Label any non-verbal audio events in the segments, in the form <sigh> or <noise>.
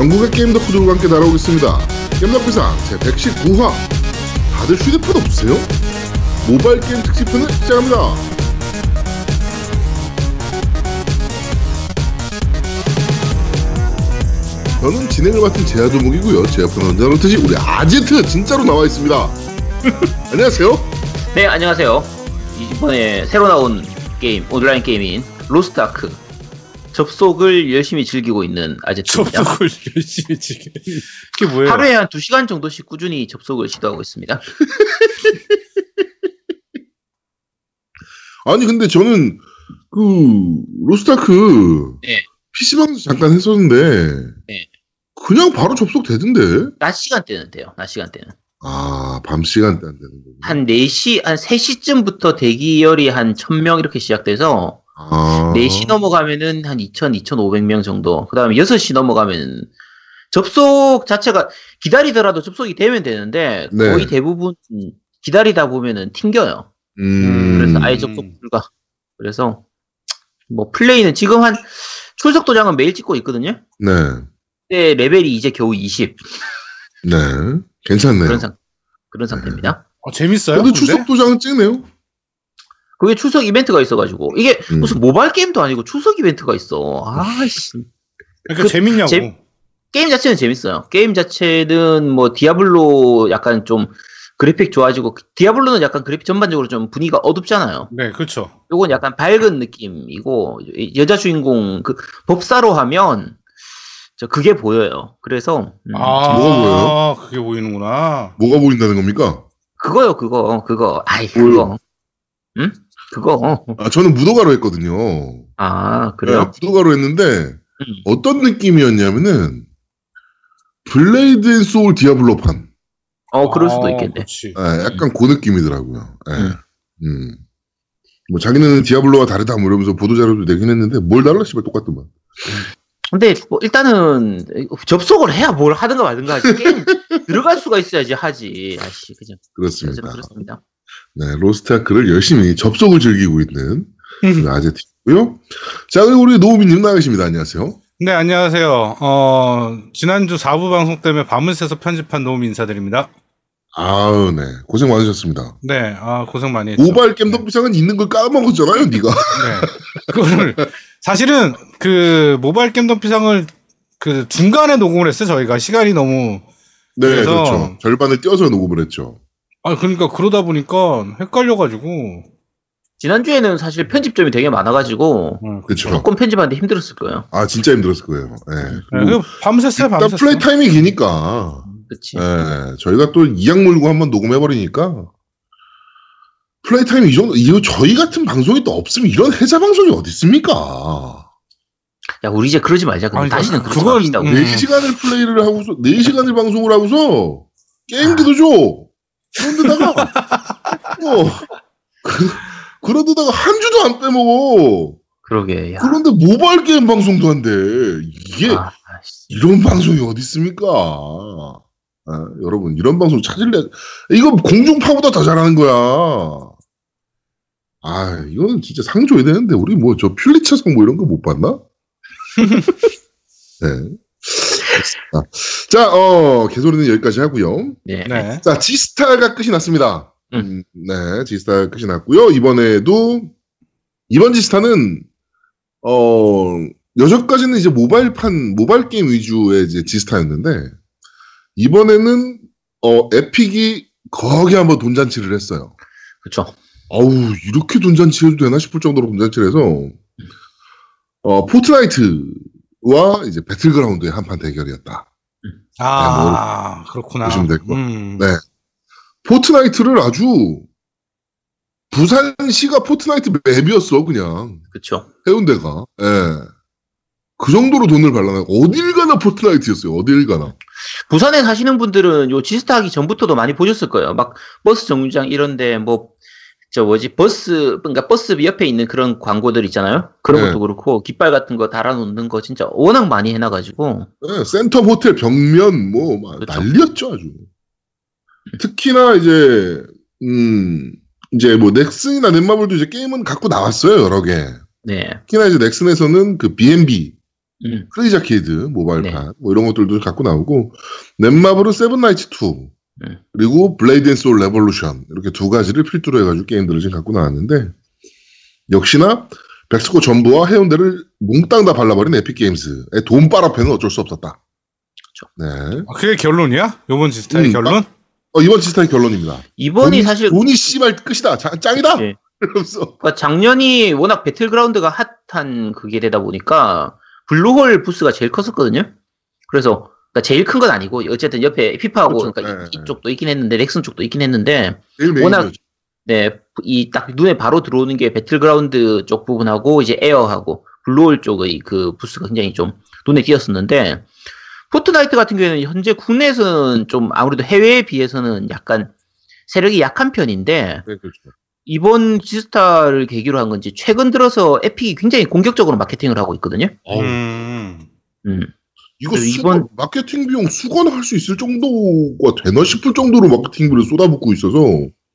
전국의 게임 덕후들과 함께 날아오겠습니다. 겜덕비상 제119화. 다들 휴대폰 없으세요? 모바일 게임 특집편을 시작합니다. 저는 진행을 맡은 제아도목이고요. 제 옆에는 언제나 그렇듯이 우리 아제트 진짜로 나와 있습니다. <laughs> 안녕하세요. 네, 안녕하세요. 이번에 새로 나온 게임, 온라인 게임인 로스트아크. 접속을 열심히 즐기고 있는 아제트입니다. 접속을 <laughs> 열심히 지금 이게 뭐예요? 하루에 한 2시간 정도씩 꾸준히 접속을 시도하고 있습니다. <laughs> 아니 근데 저는 그 로스타크 네. PC방에서 잠깐 했었는데 네. 그냥 바로 접속되던데 낮 시간대는 돼요. 낮 시간대는. 아 밤 시간대 안 되는 거구나 한 4시, 한 3시쯤부터 대기열이 한 1000명 이렇게 시작돼서 아 4시 넘어가면은 한 2000, 2500명 정도. 그 다음에 6시 넘어가면 접속 자체가 기다리더라도 접속이 되면 되는데 네. 거의 대부분 기다리다 보면은 튕겨요. 음, 그래서 아예 접속 불가. 그래서 뭐 플레이는 지금 한 출석 도장은 매일 찍고 있거든요. 네, 근데 레벨이 이제 겨우 20 네 괜찮네요 그런 상 그런 상태입니다. 어, 재밌어요? 그래도 근데? 출석 도장은 찍네요 그게 출석 이벤트가 있어가지고 이게 음. 무슨 모바일 게임도 아니고 출석 이벤트가 있어. 아씨 그러니까 그 재밌냐고. 재- 게임 자체는 재밌어요. 게임 자체는 뭐 디아블로 약간 좀 그래픽 좋아지고 디아블로는 약간 그래픽 전반적으로 좀 분위기가 어둡잖아요. 네, 그렇죠. 요건 약간 밝은 느낌이고 여자 주인공 그 법사로 하면 저 그게 보여요. 그래서 음, 아, 뭐가 보여요? 그게 보이는구나. 뭐가 보인다는 겁니까? 그거요, 그거, 그거. 아이? 그거. 응? 그거. 아 저는 무도가로 했거든요 아, 네, 그래요? 무도가로 했는데 음. 어떤 느낌이었냐면은 블레이드 앤 소울 디아블로판 어, 그럴 수도 아, 있겠네. 예, 약간 그 느낌이더라고요. 예. 음. 음. 뭐 자기는 디아블로와 다르다 뭐 이러면서 보도 자료도 내긴 했는데 뭘 달라 씨발 똑같더만. 근데 뭐 일단은 접속을 해야 뭘 하든가 말든가 하지. 게임 <laughs> 들어갈 수가 있어야지 하지. 아씨, 그죠. 그렇습니다. 그렇습니다. 네, 로스트아크를 열심히 접속을 즐기고 있는 음. 아제트고요. 자, 그리고 우리 노우미님 나가십니다. 안녕하세요. 네, 안녕하세요. 어, 지난주 4부 방송 때문에 밤을 새서 편집한 노움 인사드립니다. 아우, 네, 고생 많으셨습니다. 네, 아, 고생 많이 했죠. 모바일 겜덕비상은 있는 걸 까먹었잖아요, 네가. <laughs> 네. 그거를, 사실은 그 모바일 게임 덤피상을 그 중간에 녹음을 했어요, 저희가. 시간이 너무. 네, 그래서- 그렇죠. 절반을 띄어서 녹음을 했죠. 아, 그러니까 그러다 보니까 헷갈려가지고. 지난주에는 사실 편집점이 되게 많아가지고 어, 그렇죠. 조금 편집하는데 힘들었을 거예요. 아, 진짜 힘들었을 거예요. 네. 네, 일단 밤샜어요. 플레이 타임이 기니까. 그치. 예, 저희가 또 이약 물고 한번 녹음해버리니까 플레이 타임 이 정도 이거 저희 같은 방송이 또 없으면 이런 해자 방송이 어디 있습니까? 야, 우리 이제 그러지 말자. 근데 아니, 다시는 그- 그건- 맙시다. 우리. 음. 4시간을 플레이를 하고서 4 시간을 방송을 하고서 게임기도 줘. 그런데다가 어, <laughs> 그, 그런데다가 한 주도 안 빼먹어. 그러게. 야. 그런데 모바일 게임 방송도 한대. 이게 아, 씨. 이런 방송이 어디 있습니까? 아, 여러분 이런 방송 찾을래? 이거 공중파보다 더 잘하는 거야. 아 이거는 진짜 상 줘야 되는데 우리 뭐 저 퓰리처상 뭐 이런 거 못 봤나? <laughs> 네. 아, 자, 어, 개소리는 여기까지 하고요. 네. 네. 자, 지스타가 끝이 났습니다. 음. 음, 네, 지스타가 끝이 났고요. 이번에도 이번 지스타는 어 여전까지는 이제 모바일판 모바일 게임 위주의 이제 지스타였는데 이번에는 어 에픽이 거기 한번 돈잔치를 했어요. 그쵸. 어우 이렇게 돈잔치 해도 되나 싶을 정도로 돈잔치를 해서 어 포트나이트 와 이제 배틀그라운드의 한판 대결이었다. 아, 그렇구나. 보시면 될것 같아요. 음. 네. 포트나이트를 아주 부산시가 포트나이트 맵이었어 그냥 그쵸. 해운대가 예. 그 정도로 돈을 발라놔 어딜 가나 포트나이트였어요 어딜 가나 부산에 사시는 분들은 요 지스타 하기 전부터도 많이 보셨을 거예요. 막 버스 정류장 이런데 뭐, 저 뭐지, 버스, 그러니까 버스 옆에 있는 그런 광고들 있잖아요. 그런 네. 것도 그렇고, 깃발 같은 거 달아놓는 거 진짜 워낙 많이 해놔가지고, 예, 센텀 호텔 벽면 뭐막 그쵸. 난리였죠 아주 특히나 이제 음 이제 뭐 넥슨이나 넷마블도 이제 게임은 갖고 나왔어요 여러 개 네. 특히나 이제 넥슨에서는 그 B&B 음. 크레이지 아케이드 모바일판 네. 뭐 이런 것들도 갖고 나오고 넷마블은 세븐나이츠 2 음. 그리고 블레이드 앤 소울 레볼루션 이렇게 두 가지를 필두로 해가지고 게임들을 지금 갖고 나왔는데 역시나 백스코 전부와 해운대를 몽땅 다 발라버린 에픽게임스의 돈빨 앞에는 어쩔 수 없었다. 네. 아, 그게 결론이야? 요번 지스타의 음, 결론? 어, 이번 지스타의 결론입니다. 이번이 돈이, 사실 돈이 씨발 끝이다. 자- 짱이다. 예. 이러면서 그러니까 작년이 워낙 배틀그라운드가 핫한 그게 되다 보니까 블루홀 부스가 제일 컸었거든요. 그래서 그러니까 제일 큰 건 아니고 어쨌든 옆에 피파하고 그렇죠. 그러니까 네, 네. 이쪽도 있긴 했는데 넥슨 쪽도 있긴 했는데. 워낙 네, 이 딱 눈에 바로 들어오는 게 배틀그라운드 쪽 부분하고 이제 에어하고 블루홀 쪽의 그 부스가 굉장히 좀 눈에 띄었었는데 포트나이트 같은 경우에는 현재 국내에서는 좀 아무래도 해외에 비해서는 약간 세력이 약한 편인데 네, 그렇죠. 이번 지스타를 계기로 한 건지 최근 들어서 에픽이 굉장히 공격적으로 마케팅을 하고 있거든요. 음. 음. 이거 수건, 이번- 마케팅 비용 수건할 수 있을 정도가 되나 싶을 정도로 마케팅 비를 쏟아붓고 있어서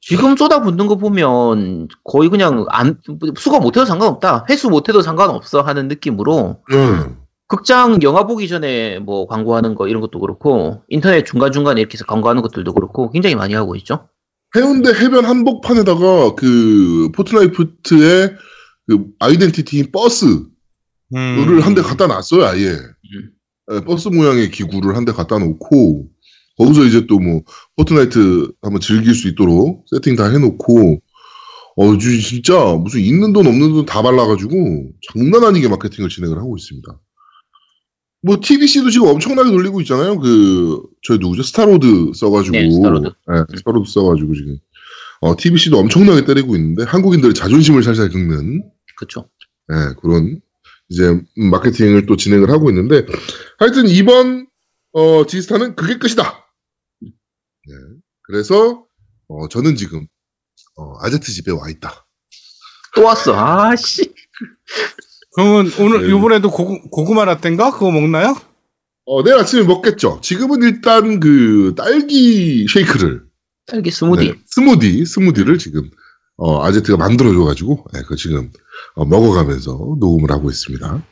지금 쏟아붓는 거 보면 거의 그냥 안 수거 못해도 상관없다, 회수 못해도 상관없어 하는 느낌으로 네. 극장 영화 보기 전에 뭐 광고하는 거 이런 것도 그렇고 인터넷 중간 중간에 이렇게 해서 광고하는 것들도 그렇고 굉장히 많이 하고 있죠. 해운대 해변 한복판에다가 그 포트나이트의 그 아이덴티티인 버스를 음. 한대 갖다 놨어요 아예 예, 버스 모양의 기구를 한 대 갖다 놓고 거기서 이제 또 뭐 포트나이트 한번 즐길 수 있도록 세팅 다 해놓고 어 주- 진짜 무슨 있는 돈 없는 돈 다 발라가지고 장난 아니게 마케팅을 진행을 하고 있습니다. 뭐 TVC도 지금 엄청나게 돌리고 있잖아요. 그 저희 누구죠? 스타로드 써가지고 네, 스타로드. 네, 스타로드 써가지고 지금 어, TBC도 엄청나게 때리고 있는데 한국인들의 자존심을 살살 긁는 그렇죠. 네, 그런 이제 마케팅을 또 진행을 하고 있는데 하여튼 이번 어, 지스타는 그게 끝이다. 네, 그래서 어, 저는 지금 어, 아제트 집에 와 있다. 또 왔어. 아씨. 그러면 오늘 네. 이번에도 고구, 고구마 라떼인가 그거 먹나요? 어, 내일 아침에 먹겠죠. 지금은 일단 그 딸기 쉐이크를 딸기 스무디. 네, 스무디 스무디를 지금 어, 아제트가 만들어줘가지고 네, 그 지금 어, 먹어가면서 녹음을 하고 있습니다.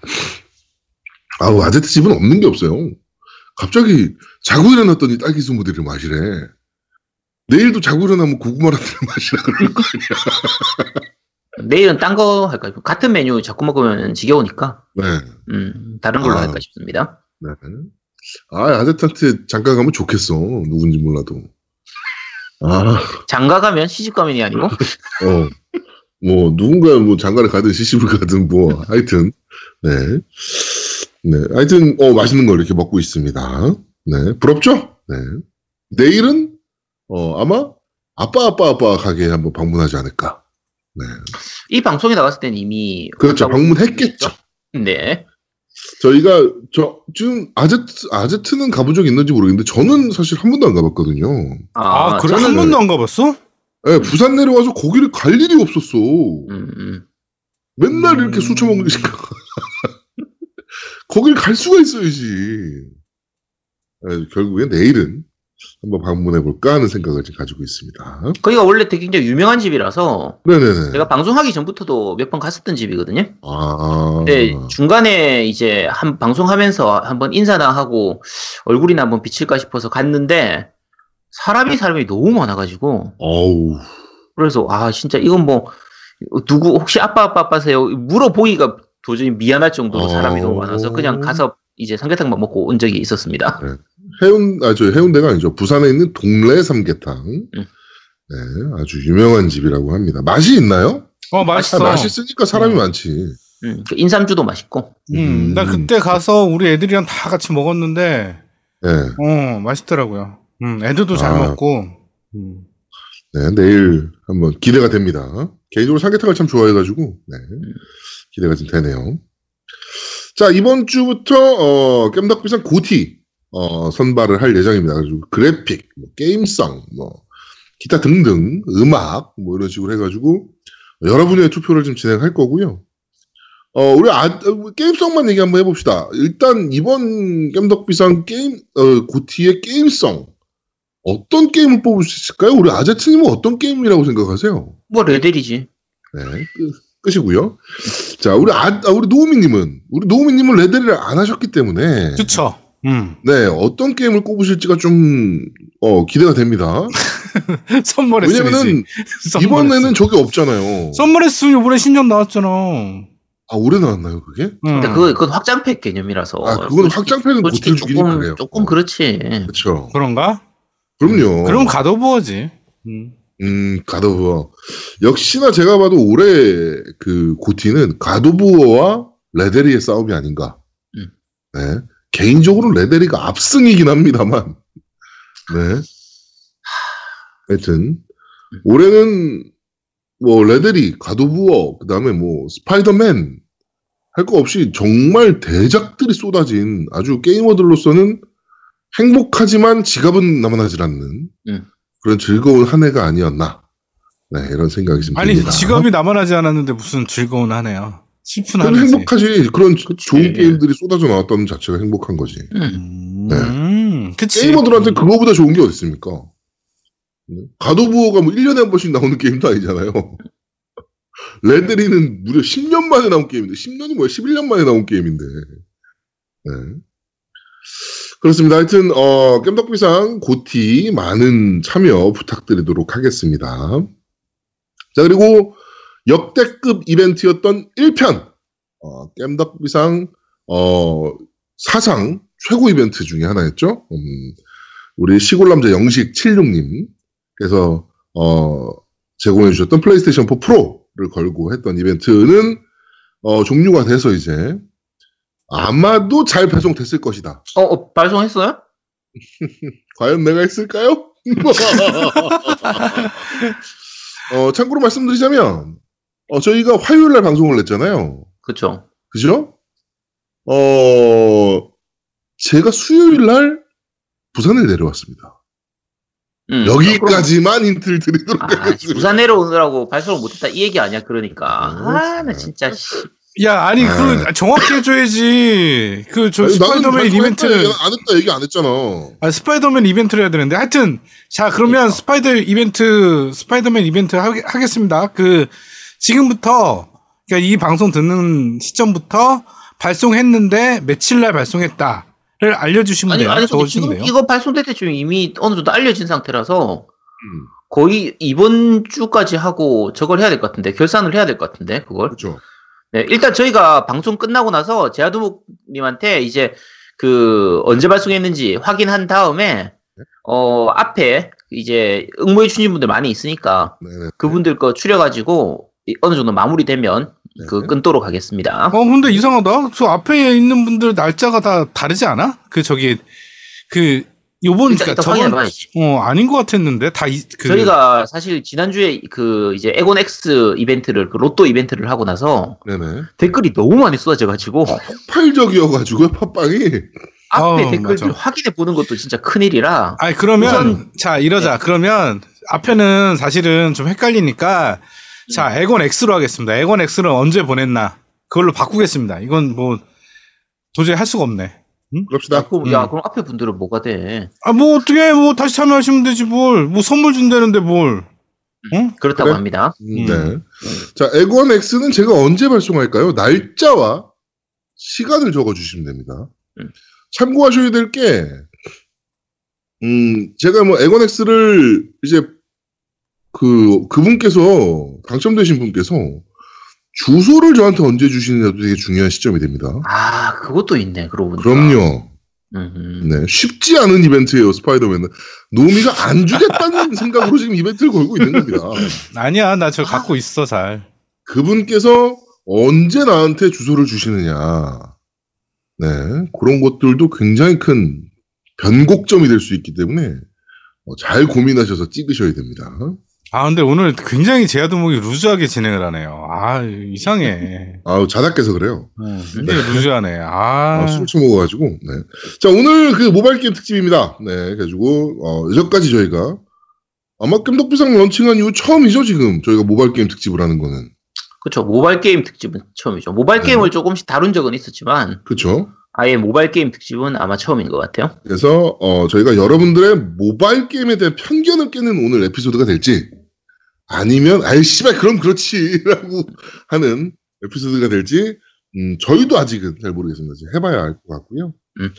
아우 아제트 집은 없는 게 없어요. 갑자기 자고 일어났더니 딸기 스무디를 마시래. 내일도 자고 일어나면 고구마 라떼를 마시라 그럴 거 아니야. 내일은 딴 거 할까? 같은 메뉴 자꾸 먹으면 지겨우니까 네. 음, 다른 걸로 아. 할까 싶습니다. 네. 아 아제트한테 잠깐 가면 좋겠어. 누군지 몰라도. 아. 장가 가면 시집 가면이 아니고 <laughs> 어, 뭐, 누군가 뭐 장가를 가든 시집을 가든 뭐, 하여튼, 네. 네. 하여튼, 어, 맛있는 걸 이렇게 먹고 있습니다. 네. 부럽죠? 네. 내일은, 어, 아마, 아빠, 아빠, 아빠 가게에 한번 방문하지 않을까. 네. 이 방송에 나갔을 때는 이미 그렇죠. 방문했겠죠. 네. 저희가, 저, 지금, 아제트, 아제트는 가본 적 있는지 모르겠는데, 저는 사실 한 번도 안 가봤거든요. 아, 그래 저는 한 번도 안 가봤어? 네, 부산 내려와서 거기를 갈 일이 없었어. 음, 음. 맨날 음. 이렇게 술 처먹는 게 <laughs> 거길 갈 수가 있어야지. 네, 결국엔 내일은 한번 방문해 볼까 하는 생각을 지금 가지고 있습니다. 거기가 원래 되게 굉장히 유명한 집이라서 네네네. 제가 방송하기 전부터도 몇 번 갔었던 집이거든요. 아. 근데 중간에 이제 한 방송하면서 한번 인사나 하고 얼굴이나 한번 비칠까 싶어서 갔는데 사람이 사람이 너무 많아가지고 어우. 그래서 아 진짜 이건 뭐 누구 혹시 아빠 아빠 아빠세요 물어보기가 도저히 미안할 정도로 사람이 어. 너무 많아서 그냥 가서 이제 삼계탕만 먹고 온 적이 있었습니다. 해운, 아, 저 해운대가 아니죠. 부산에 있는 동래 삼계탕. 음. 네, 아주 유명한 집이라고 합니다. 맛이 있나요? 어 맛있어. 아, 맛있으니까 사람이 음. 많지. 음, 그 인삼주도 맛있고 음, 나 음. 그때 가서 우리 애들이랑 다 같이 먹었는데, 네. 어 맛있더라고요. 음, 애들도 잘 아. 먹고. 음. 네, 내일 한번 기대가 됩니다. 개인적으로 삼계탕을 참 좋아해가지고, 네. 기대가 좀 되네요. 자, 이번 주부터, 어, 깸덕비상 고티, 어, 선발을 할 예정입니다. 그래서 그래픽, 뭐, 게임성, 뭐, 기타 등등, 음악, 뭐, 이런 식으로 해가지고, 여러분의 투표를 좀 진행할 거고요. 어, 우리 아, 어, 게임성만 얘기 한번 해봅시다. 일단, 이번 깸덕비상 게임, 어, 고티의 게임성, 어떤 게임을 뽑을 수 있을까요? 우리 아제트님은 어떤 게임이라고 생각하세요? 뭐 레델이지. 네. 그 끝이고요. 자, 우리 아, 아, 우리 노우미님은 우리 노우미님은 레데리를 안 하셨기 때문에 그쵸. 음. 네 어떤 게임을 꼽으실지가 좀 어, 기대가 됩니다. <laughs> 선물했으면 왜냐면은 <laughs> 이번에는 저게 없잖아요. 선물했으면 이번에 신년 나왔잖아. 아 올해 나왔나요 그게? 음. 근데 그거 그건 확장팩 개념이라서. 아 그건 확장팩은 못 솔직히 해주긴 조금 그래요. 조금 그렇지. 그렇죠. 그런가? 그럼요. 그럼 가도부어지. 음. 음, 가도부어. 역시나 제가 봐도 올해 그 고티는 가도부어와 레데리의 싸움이 아닌가. 음. 네. 개인적으로는 레데리가 압승이긴 합니다만. 네. 하여튼, 올해는 뭐 레데리, 가도부어, 그 다음에 뭐 스파이더맨 할 거 없이 정말 대작들이 쏟아진 아주 게이머들로서는 행복하지만 지갑은 남아나질 않는 음. 그런 즐거운 한 해가 아니었나. 네, 이런 생각이 좀 아니 듭니다. 직업이 남아나지 않았는데 무슨 즐거운 한 해야. 슬픈 해지. 행복하지. 그런 그치. 좋은 게임들이 쏟아져 나왔다는 자체가 행복한 거지. 음. 음, 그치. 게이머들한테 그거보다 좋은 게 어디 있습니까? 네? 가도부어가 뭐 1년에 한 번씩 나오는 게임도 아니잖아요. <laughs> 레데리는 무려 10년 만에 나온 게임인데, 10년이 뭐야? 11년 만에 나온 게임인데. 네. 그렇습니다. 하여튼, 어, 겜덕비상 고티 많은 참여 부탁드리도록 하겠습니다. 자, 그리고 역대급 이벤트였던 1편, 어, 겜덕비상, 어, 사상 최고 이벤트 중에 하나였죠. 음, 우리 시골남자 영식 76님. 그래서, 어, 제공해 주셨던 플레이스테이션 4 프로를 걸고 했던 이벤트는, 어, 종류가 돼서 이제, 아마도 잘 배송됐을 것이다. 어, 어, 발송했어요? <laughs> 과연 내가 했을까요? <laughs> 어, 참고로 말씀드리자면, 어, 저희가 화요일 날 방송을 냈잖아요. 그쵸. 그죠? 어, 제가 수요일 날 부산에 내려왔습니다. 음, 여기까지만 힌트를 드리도록 그럼- 아, 하겠습니다. 부산 내려오느라고 발송을 못했다 이 얘기 아니야 그러니까. 아, 나 진짜. 씨. 야, 아니, 아. 그, 정확히 해줘야지. 그, 저, 스파이더맨 이벤트를. 얘기 안 했다 얘기 안 했잖아. 아, 스파이더맨 이벤트를 해야 되는데. 하여튼, 자, 그러면 스파이더 이벤트, 스파이더맨 이벤트 하, 하겠습니다. 그, 지금부터, 그니까 이 방송 듣는 시점부터 발송했는데, 며칠 날 발송했다. 를 알려주시면 아니, 돼요. 아니, 적어주시면 지금 돼요. 이거 발송될 때 지금 이미 어느 정도 알려진 상태라서 음, 거의 이번 주까지 하고 저걸 해야 될 것 같은데, 결산을 해야 될 것 같은데, 그걸. 그렇죠. 네, 일단 저희가 방송 끝나고 나서 제아두목님한테 이제 그 언제 발송했는지 확인한 다음에 어 앞에 이제 응모해 주신 분들 많이 있으니까 네네. 그분들 거 추려가지고 이- 어느 정도 마무리되면 그 네. 끊도록 하겠습니다. 어, 근데 이상하다. 저 앞에 있는 분들 날짜가 다 다르지 않아? 그, 저기, 그, 요번, 그러니까 저번. 어, 아닌 것 같았는데, 다, 이, 그, 저희가 사실 지난주에 그 이제 에곤 X 이벤트를 그 로또 이벤트를 하고 나서 네네. 댓글이 너무 많이 쏟아져 가지고 폭발적이어 가지고 팟빵이 앞에 어, 댓글들. 확인해 보는 것도 진짜 큰일이라 아니 그러면 우선- 자 이러자 그러면 앞에는 사실은 좀 헷갈리니까 자 에곤 X로 하겠습니다. 에곤 X를 언제 보냈나 그걸로 바꾸겠습니다. 이건 뭐 도저히 할 수가 없네. 그럽시다. 야, 그럼, 음. 야, 그럼 앞에 분들은 뭐가 돼? 아 뭐 어떻게 뭐 다시 참여하시면 되지 뭘 뭐 선물 준다는데 뭘? 응? 그렇다고 그래? 합니다. 음, 네. 자, 에곤 X는 제가 언제 발송할까요? 날짜와 시간을 적어주시면 됩니다. 음. 참고하셔야 될 게, 음, 제가 뭐 에곤 X를 이제 그, 그분께서, 당첨되신 분께서 주소를 저한테 언제 주시느냐도 되게 중요한 시점이 됩니다. 아, 그것도 있네, 그러고 보니까. 그럼요. 음, 네. 쉽지 않은 이벤트예요, 스파이더맨은. 노미가 안 주겠다는 <laughs> 생각으로 지금 이벤트를 걸고 있는 겁니다. 아니야 나 저 갖고 있어 잘. 그분께서 언제 나한테 주소를 주시느냐. 네. 그런 것들도 굉장히 큰 변곡점이 될 수 있기 때문에 어, 잘 고민하셔서 찍으셔야 됩니다. 아 근데 오늘 굉장히 제아도목이 루즈하게 진행을 하네요. 아 이상해. 아우, 자다께서 그래요. 어, 굉장히 루즈하네. 아 아, 술 처먹어가지고. 네. 자, 오늘 그 모바일 게임 특집입니다. 네. 그래가지고, 어, 여기까지 저희가 아마 겜덕비상 런칭한 이후 처음이죠, 지금. 저희가 모바일 게임 특집을 하는 거는. 그쵸. 모바일 게임 특집은 처음이죠. 모바일 네. 게임을 조금씩 다룬 적은 있었지만, 그쵸? 아예 모바일 게임 특집은 아마 처음인 것 같아요. 그래서 어, 저희가 여러분들의 모바일 게임에 대한 편견을 깨는 오늘 에피소드가 될지 아니면 아이 씨발 그럼 그렇지라고 <laughs> 하는 에피소드가 될지 음, 저희도 아직은 잘 모르겠습니다. 이제 해봐야 알 것 같고요. 음.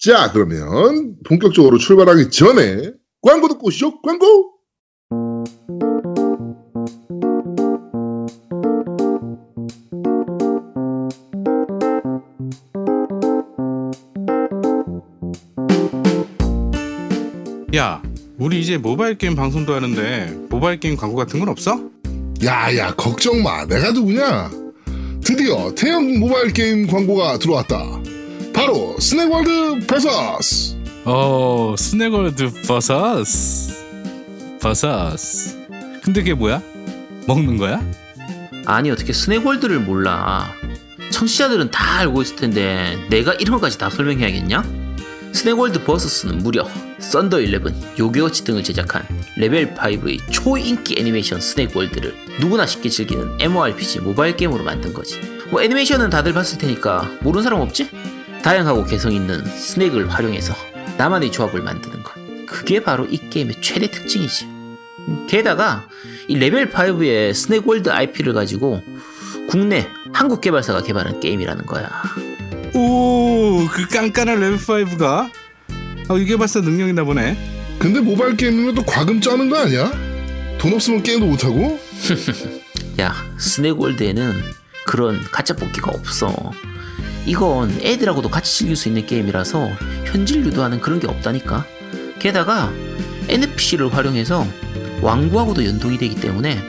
자 그러면 본격적으로 출발하기 전에 광고 듣고 오시죠. 광고. 야, 우리 이제 모바일 게임 방송도 하는데 모바일 게임 광고 같은 건 없어? 야야 걱정 마 내가 누구냐 드디어 태양 모바일 게임 광고가 들어왔다 바로 스낵월드 버서스 어, 스낵월드 버서스. 버서스. 근데 그게 뭐야? 먹는 거야? 아니 어떻게 스낵월드를 몰라 청취자들은 다 알고 있을 텐데 내가 이런 것까지 다 설명해야겠냐? 스낵월드 버서스는 무려 썬더 11, 요괴워치 등을 제작한 레벨 5의 초인기 애니메이션 스낵월드를 누구나 쉽게 즐기는 MMORPG 모바일 게임으로 만든 거지 뭐 애니메이션은 다들 봤을 테니까 모르는 사람 없지? 다양하고 개성 있는 스낵을 활용해서 나만의 조합을 만드는 것 그게 바로 이 게임의 최대 특징이지 게다가 이 레벨 5의 스낵월드 IP를 가지고 국내 한국 개발사가 개발한 게임이라는 거야. 오, 그 깐깐한 레벨 5가 어, 이게 벌써 능력이나 보네. 근데 모바일 게임이면 또 과금 짜는 거 아니야? 돈 없으면 게임도 못하고? <laughs> 야, 스낵월드에는 그런 가짜 뽑기가 없어. 이건 애들하고도 같이 즐길 수 있는 게임이라서 현질 유도하는 그런 게 없다니까. 게다가 NPC를 활용해서 왕구하고도 연동이 되기 때문에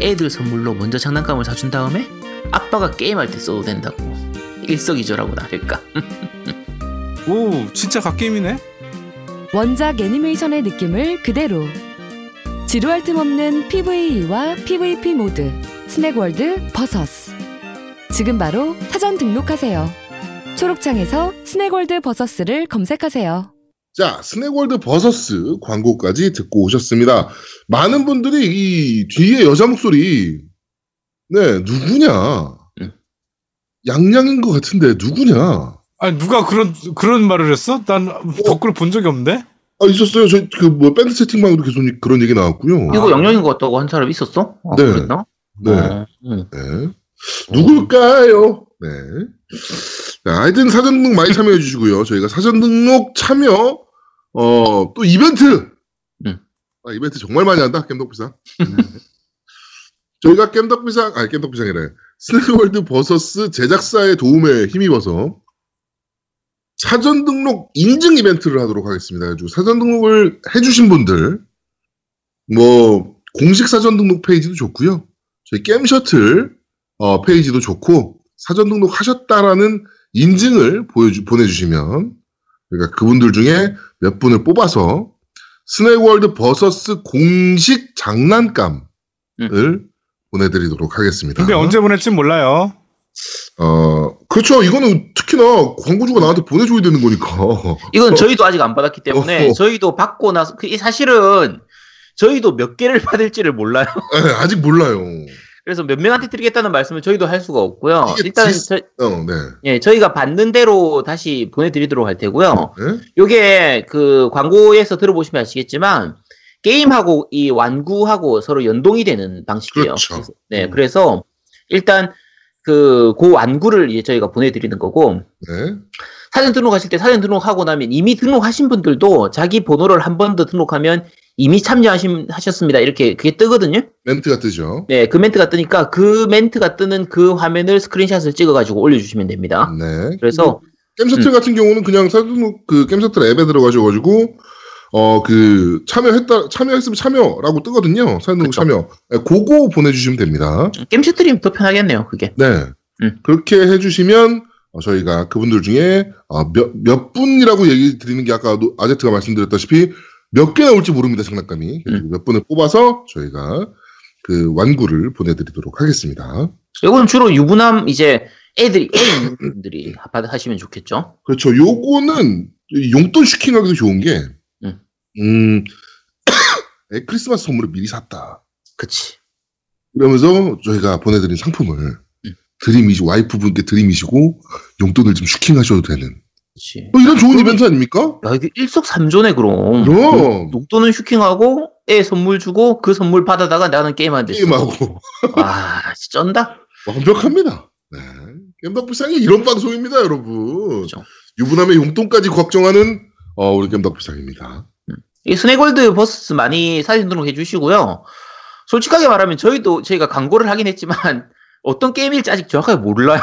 애들 선물로 먼저 장난감을 사준 다음에 아빠가 게임할 때 써도 된다고. 일석이조라고나 할까. <laughs> 오, 진짜 갓게임이네. 원작 애니메이션의 느낌을 그대로 지루할 틈 없는 PVE와 PVP 모드 스낵월드 버서스 지금 바로 사전 등록하세요 초록창에서 스낵월드 버서스를 검색하세요 자, 스낵월드 버서스 광고까지 듣고 오셨습니다. 많은 분들이 이 뒤에 여자 목소리, 네, 누구냐? 응. 양양인 것 같은데, 누구냐? 아니 누가 그런 그런 말을 했어? 난 덕구를 본 적이 없는데. 아, 있었어요. 저, 그, 뭐, 밴드 채팅방에도 계속 그런 얘기 나왔고요. 이거 영영인 것 같다고 한 사람 있었어? 아, 네. 그랬나? 네. 어, 응. 네. 누굴까요? 네. 자, 하여튼 사전 등록 많이 참여해 주시고요. 저희가 사전 등록 참여, 어, 또 이벤트! 음. 아, 이벤트 정말 많이 한다, 겜덕비상. 저희가 겜덕비상, 아니, 겜덕비상이래. 스낵월드 버서스 제작사의 도움에 힘입어서 사전 등록 인증 이벤트를 하도록 하겠습니다. 그래가지고 사전 등록을 해주신 분들, 뭐, 공식 사전 등록 페이지도 좋고요. 저희 게임 셔틀 어, 페이지도 좋고 사전 등록하셨다라는 인증을 보여주, 보내주시면 그러니까 그분들 중에 몇 분을 뽑아서 스낵월드 버서스 공식 장난감을 보내드리도록 하겠습니다. 근데 언제 보낼지 몰라요. 어 그렇죠. 이거는 특히나 광고주가 나한테 보내줘야 되는 거니까. 이건 저희도 아직 안 받았기 때문에 어. 저희도 받고 나서 그 사실은 저희도 몇 개를 <laughs> 받을지를 몰라요. 네, 아직 몰라요. 그래서 몇 명한테 드리겠다는 말씀을 저희도 할 수가 없고요. 이게 일단 지- 저, 어, 네. 예, 저희가 받는 대로 다시 보내드리도록 할 테고요. 네? 요게 그 광고에서 들어보시면 아시겠지만 게임하고 이 완구하고 서로 연동이 되는 방식이에요. 그렇죠. 네, 음. 그래서 일단 그, 그 완구를 이제 저희가 보내드리는 거고 네. 사전 등록하실 때 사전 등록하고 나면 이미 등록하신 분들도 자기 번호를 한 번 더 등록하면 이미 참여하셨습니다. 이렇게 그게 뜨거든요. 멘트가 뜨죠. 네, 그 멘트가 뜨니까 그 멘트가 뜨는 그 화면을 스크린샷을 찍어가지고 올려주시면 됩니다. 네. 그래서 게임 셔틀 같은 경우는 그냥 사전 등록 그 게임 셔틀 앱에 들어가셔가지고 어 그 참여했다 참여했으면 참여라고 뜨거든요. 그쵸. 참여. 네, 그거 보내주시면 됩니다. 게임 셔틀이면 더 편하겠네요. 그게. 네. 음. 그렇게 해주시면 어, 저희가 그분들 중에 어, 몇, 몇 분이라고 얘기 드리는 게 아까 도 아제트가 말씀드렸다시피 몇 개 나올지 모릅니다. 장난감이. 음. 몇 분을 뽑아서 저희가 그 완구를 보내드리도록 하겠습니다. 이건 주로 유부남 이제 애들이 애 있는 분들이 받아 하시면 좋겠죠. 그렇죠. 요거는 용돈 슈킹하기도 좋은 게, 음. <coughs> 크리스마스 선물을 미리 샀다. 그치. 이러면서 저희가 보내드린 상품을 음. 드림이시, 와이프분께 드림이시고 용돈을 좀 슈킹하셔도 되는. 그치. 뭐 이런 좋은 이벤트 아닙니까? 야, 이게 일석삼조네, 그럼. 그럼. 용돈은 슈킹하고, 애 선물 주고 그 선물 받아다가 나는 쓰고. 게임하고 <laughs> 와 진짜 쩐다. 완벽합니다. 네. 겜덕비상이 이런 방송입니다, 여러분. 그렇죠. 유부남의 용돈까지 걱정하는 어, 우리 겜덕비상입니다. 이 스낵월드 버서스 많이 사전 등록해 주시고요. 솔직하게 말하면 저희도 저희가 광고를 하긴 했지만 <laughs> 어떤 게임일지 아직 정확하게 몰라요.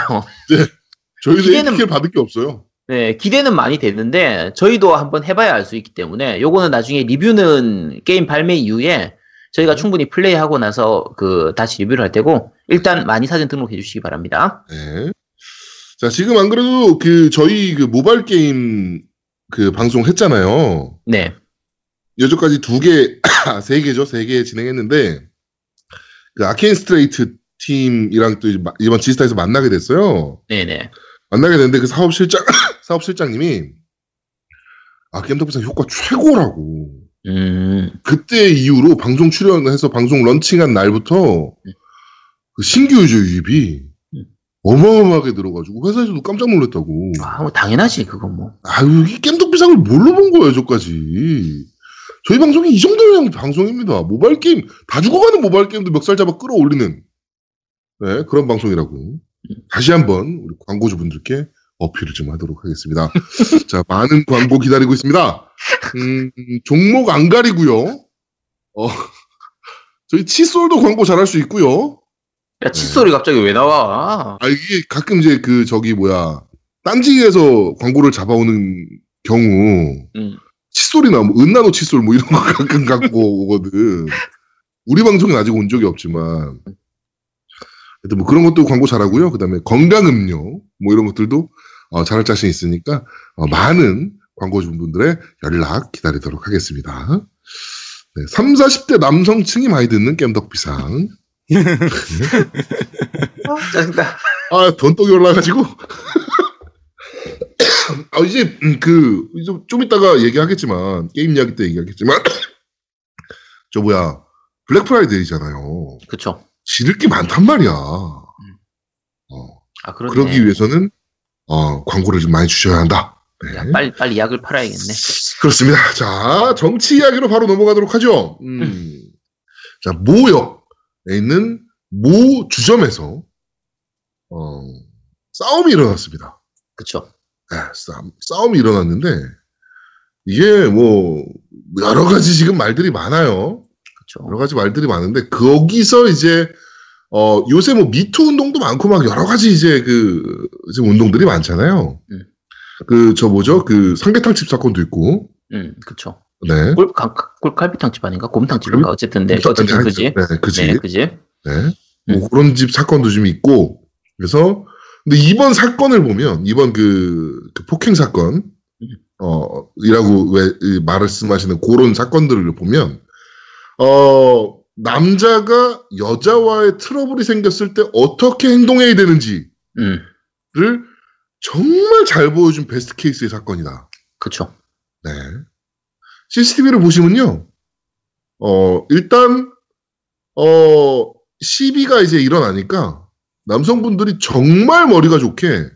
<laughs> 저희도 기대는- 받을 게 없어요. 네, 기대는 많이 되는데 저희도 한번 해봐야 알 수 있기 때문에 요거는 나중에 리뷰는 게임 발매 이후에 저희가 충분히 플레이하고 나서 그 다시 리뷰를 할 테고 일단 많이 사진 등록해 주시기 바랍니다. 네. 자, 지금 안 그래도 그 저희 그 모바일 게임 그 방송 했잖아요. 네, 여기까지 두 개, <clears throat> 세 개죠. 세 개 진행했는데, 그 아케인 스트레이트 팀이랑 또 이번 지스타에서 만나게 됐어요. 네네. 만나게 됐는데 그 사업실장, <clears throat> 사업실장님이 아, 겜덕비상 효과 최고라고. 음, 그때 이후로 방송 출연해서 방송 런칭한 날부터 그 신규 유저 유입이 음. 어마어마하게 늘어가지고 회사에서도 깜짝 놀랐다고. 아, 뭐 당연하지 그건 뭐. 아유, 이 겜덕비상을 뭘로 본 거예요, 저까지. 저희 방송이 이 정도의 방송입니다. 모바일 게임, 다 죽어가는 모바일 게임도 멱살 잡아 끌어올리는, 네, 그런 방송이라고. 다시 한번 우리 광고주분들께 어필을 좀 하도록 하겠습니다. <laughs> 자, 많은 광고 기다리고 있습니다. 음, 종목 안 가리고요. 어, <laughs> 저희 칫솔도 광고 잘할 수 있고요. 야 칫솔이 갑자기 왜 나와? 아, 이게 가끔 이제 그, 저기, 뭐야, 딴지에서 광고를 잡아오는 경우, 음, 칫솔이나 뭐 은나노 칫솔 뭐 이런 거 가끔 갖고 오거든. 우리 방송엔 아직 온 적이 없지만. 하여튼 뭐 그런 것도 광고 잘하고요. 그 다음에 건강 음료 뭐 이런 것들도 어, 잘할 자신 있으니까 어, 많은 광고주분들의 연락 기다리도록 하겠습니다. 네, 3, 40대 남성층이 많이 듣는 겜덕비상. <laughs> 아, 짜증나. 아, 돈독이 올라가지고. <laughs> 아, 이제, 음, 그, 이제 좀 이따가 얘기하겠지만, 게임 이야기 때 얘기하겠지만, <coughs> 저 뭐야, 블랙 프라이데이잖아요. 그쵸. 지를 게 많단 말이야. 어, 아 그러네. 그러기 위해서는, 어, 광고를 좀 많이 주셔야 한다. 네. 야, 빨리 빨리 약을 팔아야겠네. 그렇습니다. 자, 정치 이야기로 바로 넘어가도록 하죠. 음. 자, 모역에 있는 모 주점에서, 어, 싸움이 일어났습니다. 그쵸. 네, 싸움, 싸움이 일어났는데, 이게 뭐, 여러 가지 지금 말들이 많아요. 그쵸. 여러 가지 말들이 많은데, 거기서 이제, 어, 요새 뭐 미투 운동도 많고 막 여러 가지 이제 그, 지금 운동들이 많잖아요. 음. 그, 저 뭐죠? 그 삼계탕집 사건도 있고, 음, 그쵸. 네. 골, 가- 골갈비탕집 아닌가? 곰탕집인가? 어쨌든, 네, 어쨌든 그지. 네, 그지. 네, 그지. 네. 뭐 음. 그런 집 사건도 좀 있고, 그래서, 근데 이번 사건을 보면, 이번 그, 그 폭행 사건, 음. 어, 이라고 왜이 말씀하시는 그런 사건들을 보면, 어, 남자가 여자와의 트러블이 생겼을 때 어떻게 행동해야 되는지를 음, 정말 잘 보여준 베스트 케이스의 사건이다. 그쵸. 네. CCTV를 보시면요. 어, 일단, 어, 시비가 이제 일어나니까 남성분들이 정말 머리가 좋게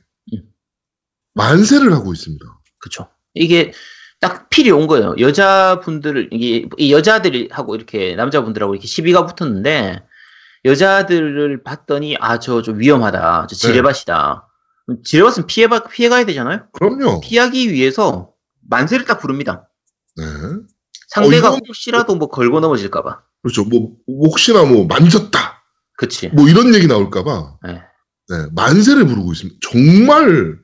만세를 하고 있습니다. 그쵸. 이게 딱 필이 온 거예요. 여자분들을, 이게, 이 여자들하고 이렇게 남자분들하고 이렇게 시비가 붙었는데, 여자들을 봤더니, 아, 저 좀 위험하다. 저 지뢰밭이다. 지뢰밭은 피해, 피해 가야 되잖아요? 그럼요. 피하기 위해서 만세를 딱 부릅니다. 네. 상대가 어, 이건- 혹시라도 뭐 걸고 넘어질까봐. 그렇죠. 뭐, 혹시나 뭐, 만졌다. 그치. 뭐 이런 얘기 나올까봐. 네. 네. 만세를 부르고 있습니다. 정말,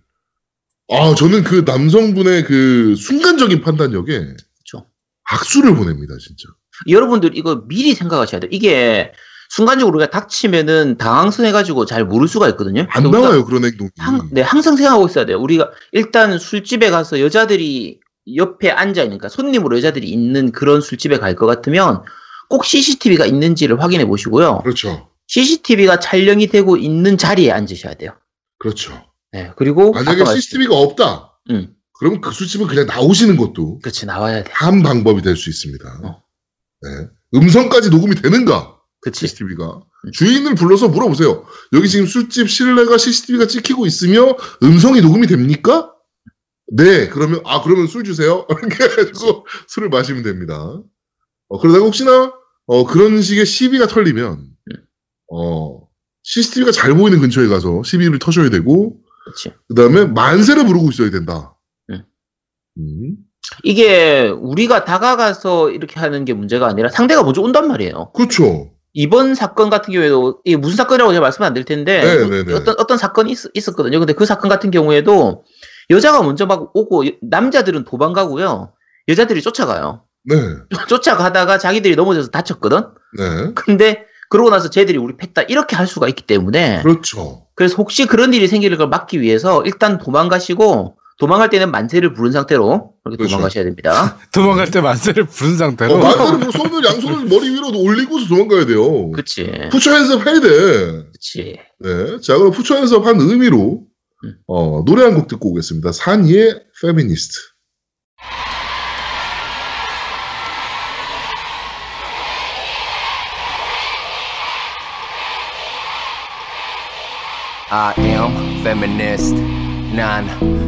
아, 저는 그 남성분의 그 순간적인 판단력에 그쵸. 박수를 보냅니다, 진짜. 여러분들 이거 미리 생각하셔야 돼요. 이게 순간적으로 우리가 닥치면은 당황해가지고 잘 모를 수가 있거든요. 안 우리가 나와요, 그런 행동이. 항, 네, 항상 생각하고 있어야 돼요. 우리가 일단 술집에 가서 여자들이 옆에 앉아 있으니까 손님으로 여자들이 있는 그런 술집에 갈 것 같으면 꼭 CCTV가 있는지를 확인해 보시고요. 그렇죠. CCTV가 촬영이 되고 있는 자리에 앉으셔야 돼요. 그렇죠. 네, 그리고 만약에 CCTV가 없다. 응, 그럼 그 술집은 그냥 나오시는 것도 그렇지 나와야 돼. 한 방법이 될 수 있습니다. 어. 네. 음성까지 녹음이 되는가? 그치. CCTV가. 주인을 불러서 물어보세요. 여기 지금 술집 실내가 CCTV가 찍히고 있으며 음성이 녹음이 됩니까? 네. 그러면, 아, 그러면 술 주세요. <laughs> 이렇게 해가지고 술을 마시면 됩니다. 어, 그러다가 혹시나 어, 그런 식의 시비가 털리면 어, CCTV가 잘 보이는 근처에 가서 시비를 터셔야 되고 그렇지. 그다음에 만세를 부르고 있어야 된다. 음. 음. 이게 우리가 다가가서 이렇게 하는 게 문제가 아니라 상대가 먼저 온단 말이에요. 그렇죠. 이번 사건 같은 경우에도 이게 무슨 사건이라고 제가 말씀 안 드릴 텐데 네, 네, 네. 어떤 어떤 사건이 있, 었거든요 근데 그 사건 같은 경우에도 여자가 먼저 막 오고 남자들은 도망가고요. 여자들이 쫓아가요. 네. 쫓아가다가 자기들이 넘어져서 다쳤거든. 네. 근데 그러고 나서 쟤들이 우리 팼다 이렇게 할 수가 있기 때문에 그렇죠. 그래서 혹시 그런 일이 생기는 걸 막기 위해서 일단 도망가시고 도망갈 때는 만세를 부른 상태로 그렇게 그렇죠. 도망가셔야 됩니다. <laughs> 도망갈 때 만세를 부른 상태로 어, 만세를 뭐 손을 양손을 머리 위로 올리고서 도망가야 돼요. 그치. 푸처 핸즈업 해야 돼. 그치. 네. 자, 그럼 푸처 핸즈업 한 의미로 음. 어, 노래 한 곡 듣고 오겠습니다. 산이의 페미니스트. I am feminist. 난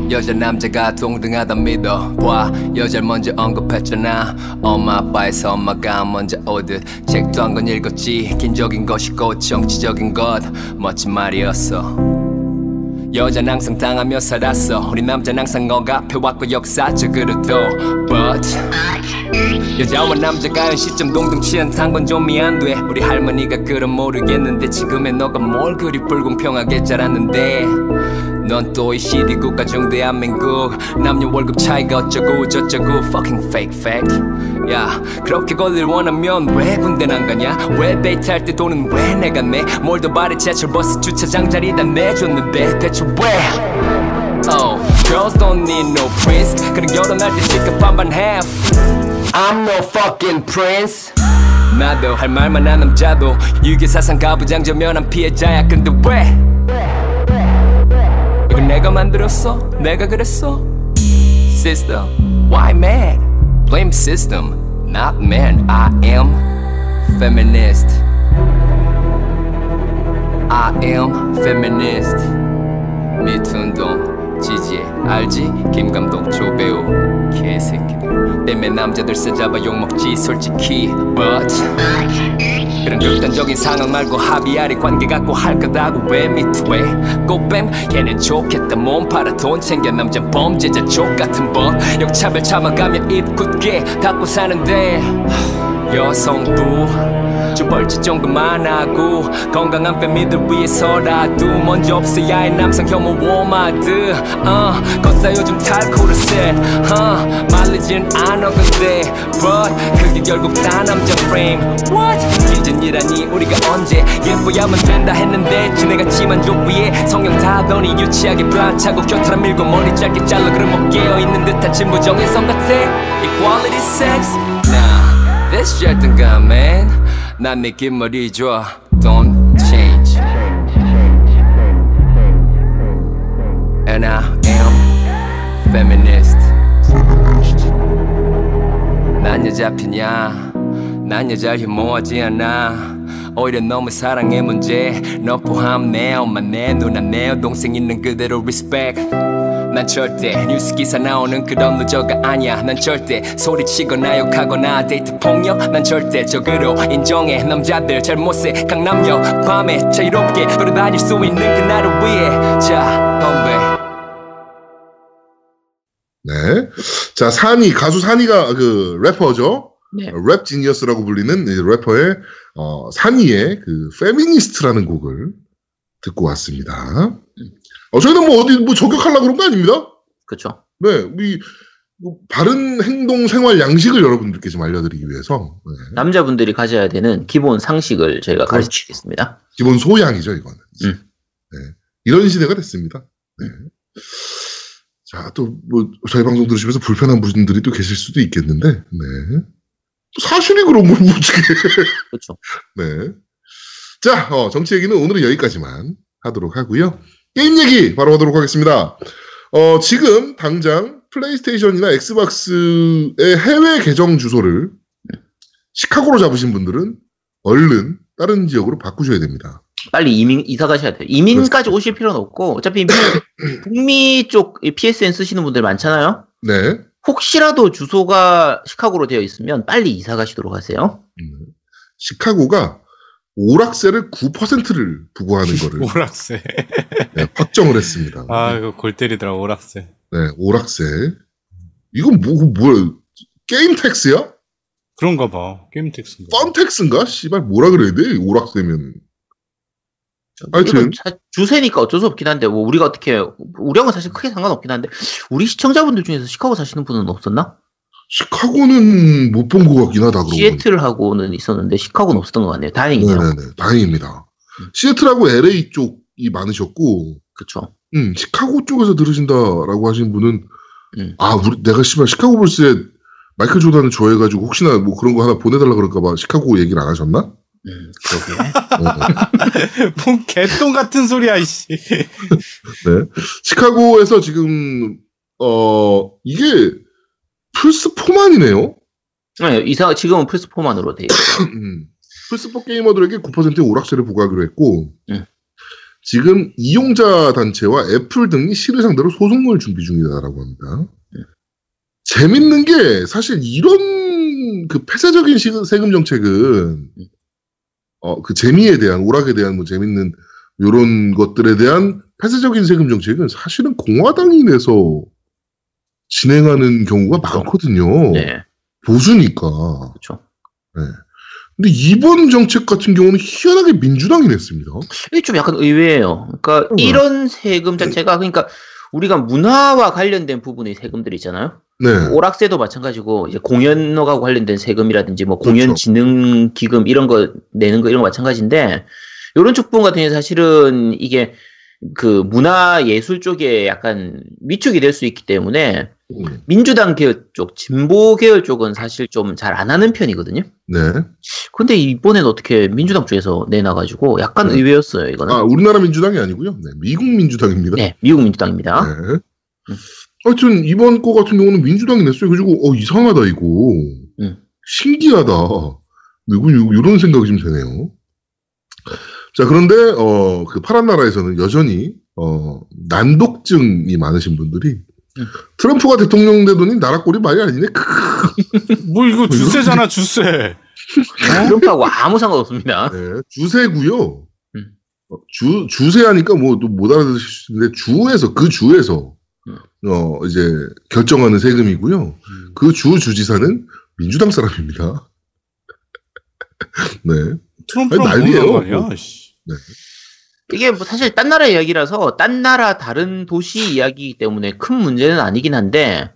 여자 남자가 동등하다 믿어 봐. 여자를 먼저 언급했잖아 엄마 아빠에서 엄마가 먼저 오듯 책도 한 권 읽었지. 긴적인 것이고 정치적인 것. 멋진 말이었어. 여자는 항상 당하며 살았어. 우리 남자는 항상 억압해왔고 역사적으로도. But 여자와 남자가 현시점 동등치 않단 건 좀 이해 안돼. 우리 할머니가 그럼 모르겠는데 지금의 너가 뭘 그리 불공평하게 자랐는데. 넌 또 OECD 국가 중 대한민국. 남녀 월급 차이가 어쩌고 저쩌고 fucking fake fact. 야 그렇게 권릴 원하면 왜 군대 안 가냐? 왜 데이트 할 때 돈은 왜 내가 내 뭘 더 바래 지하철 버스 주차장 자리 다 내줬는데? 대체 왜? Oh, girls don't need no prince. 그런 결혼할 때 시급 반반 half. I'm no fucking prince. 나도 할 말만 한 남자도 유괴 사상 가부장저면한 피해자야. 근데 왜? 이건 내가 만들었어? 내가 그랬어? System, why mad? Blame system, not man. I am feminist. I am feminist. 미투 운동 지지해 알지? 김 감독 조배우 개새끼들 때문에 남자들 세잡아 욕먹지 솔직히. But 그런 극단적인 상황 말고 합의하리 관계 갖고 할 거다고 왜 미투해? 꽃뱀 걔는 좋겠다. 몸 팔아 돈 챙겨. 남자 범죄자 족같은 법. 역차별 참아가며 입 굳게 닫고 사는데. <sighs> 여성부 좀 벌집 정도만 하고 건강한 페미들 위해서라도 먼저 없애야 할 남성 혐오 워마드 어, 걷다 요즘 탈코르셋 어, 말리진 않아 근데 But 그게 결국 다 남자 프레임 What? 기준이라니 우리가 언제 예뻐야만 된다 했는데 지네가 지네 만족 위해 성형 다 하더니 유치하게 브라 안 차고 겨털 안 밀고 머리 짧게 잘라 그러면 깨어 있는 듯한 진보적 여성 같아. Equality sex. Nah This shit 든 가면 난 느낌 머리 좋아 Don't change. And I am feminist. 난 여자 편이야 난 여자를 혐오하지 않아 오히려 너무 사랑의 문제 너 포함 내 엄마 내 누나 내 여동생 있는 그대로 respect 난 절대 뉴스 기사 나오는 그런 루저가 아니야 난 절대 소리치거나 욕하거나 데이트 폭력 난 절대 적으로 인정해 남자들 잘못해 강남역 밤에 자유롭게 돌아다닐 수 있는 그날을 위해 자 건배 네. 자, 산이, 가수 산이가 그 래퍼죠. 네. rap genius라고 불리는 래퍼의 어, 산이의 그 페미니스트라는 곡을 듣고 왔습니다. 어, 저희는 뭐 어디 뭐 저격하려고 그런 거 아닙니다. 그쵸. 네, 우리 뭐 바른 행동 생활 양식을 여러분들께 좀 알려드리기 위해서 네. 남자분들이 가져야 되는 기본 상식을 저희가 그렇죠. 가르치겠습니다. 기본 소양이죠 이거는. 음. 네. 이런 시대가 됐습니다. 네. 자, 또 뭐 저희 방송 들으시면서 불편한 분들이 또 계실 수도 있겠는데, 네. 사실이 그런 걸 무지개. 그렇죠. 네. 자, 어, 정치 얘기는 오늘은 여기까지만 하도록 하고요. 게임 얘기 바로 하도록 하겠습니다. 어, 지금 당장 플레이스테이션이나 엑스박스의 해외 계정 주소를 시카고로 잡으신 분들은 얼른 다른 지역으로 바꾸셔야 됩니다. 빨리 이민 이사 가셔야 돼요. 이민까지 오실 필요는 없고 어차피 미- <coughs> 북미 쪽 PSN 쓰시는 분들 많잖아요. 네. 혹시라도 주소가 시카고로 되어 있으면 빨리 이사 가시도록 하세요. 음. 시카고가 오락세를 9%를 부과하는 거를 <laughs> 오락세. 네, 확정을 했습니다. 아, 이거 골 때리더라, 오락세. 네, 오락세. 이건 뭐, 뭐야? 게임 tax야? 그런가 봐. 게임 tax인가. fun tax인가? 씨발, 뭐라 그래야 돼? 오락세면. 하여튼. 주세니까 어쩔 수 없긴 한데 뭐 우리가 어떻게 우리하고는 사실 크게 상관없긴 한데 우리 시청자분들 중에서 시카고 사시는 분은 없었나? 시카고는 못 본 것 같긴 하다. 시애틀하고는 있었는데 시카고는 없었던 것 같네요. 다행이네요. 네네네. 다행입니다. 시애틀하고 LA 쪽이 많으셨고, 그렇죠. 음, 시카고 쪽에서 들으신다라고 하신 분은, 음. 아, 우리, 내가 씨발 시카고 불스에 마이클 조단을 좋아해가지고 혹시나 뭐 그런 거 하나 보내달라 그럴까봐 시카고 얘기를 안 하셨나? 음, 그러게. 어, <laughs> <laughs> 뭔 개똥 같은 소리야, 이씨. <laughs> 네. 시카고에서 지금, 어, 이게 플스4만이네요? 네, 이사 지금은 플스4만으로 돼 있어요. <laughs> 음. 플스4 게이머들에게 9%의 오락세를 부과하기로 했고, 음. 지금 이용자 단체와 애플 등이 시를 상대로 소송을 준비 중이다라고 합니다. 재밌는 게 사실 이런 그 폐쇄적인 시- 세금 정책은 어, 그 재미에 대한 오락에 대한 뭐 재밌는 이런 것들에 대한 폐쇄적인 세금 정책은 사실은 공화당이 내서 진행하는 경우가 그렇죠. 많거든요. 네, 보수니까. 그렇죠. 근데 이번 정책 같은 경우는 희한하게 민주당이 냈습니다. 이게 좀 약간 의외예요. 그러니까 음. 이런 세금 자체가 그러니까 우리가 문화와 관련된 부분의 세금들 있잖아요. 네. 오락세도 마찬가지고 이제 공연과 관련된 세금이라든지 뭐 공연 그렇죠. 진흥 기금 이런 거 내는 거 이런 거 마찬가지인데 이런 쪽 부분 같은 경우 사실은 이게 그 문화 예술 쪽에 약간 위축이 될 수 있기 때문에 음, 민주당 계열 쪽, 진보 계열 쪽은 사실 좀 잘 안 하는 편이거든요. 네. 근데 이번엔 어떻게 민주당 쪽에서 내놔가지고 약간 네. 의외였어요, 이거는. 아, 우리나라 민주당이 아니고요. 네, 미국 민주당입니다. 네, 미국 민주당입니다. 네. 음. 하여튼 이번 거 같은 경우는 민주당이 냈어요. 그래가지고 어 이상하다 이거. 음. 신기하다. 이거 이런 생각이 좀 드네요. 자 그런데 어 그 파란 나라에서는 여전히 어 난독증이 많으신 분들이 음. 트럼프가 대통령 되더니 나라 꼴이 말이 아니네. 뭐, 이거 주세잖아, 주세. 트럼프하고 아무 상관없습니다. 네, 주세고요. 음. 어, 주 주세하니까 뭐또못 알아들으실 수 있는데 주에서 그 주에서 음. 어 이제 결정하는 세금이고요. 그주 주지사는 민주당 사람입니다. <laughs> 네. 트럼프랑 아니, 난리예요. 뭐란 말 이게 뭐 사실 딴 나라 이야기라서 딴 나라 다른 도시 이야기이기 때문에 큰 문제는 아니긴 한데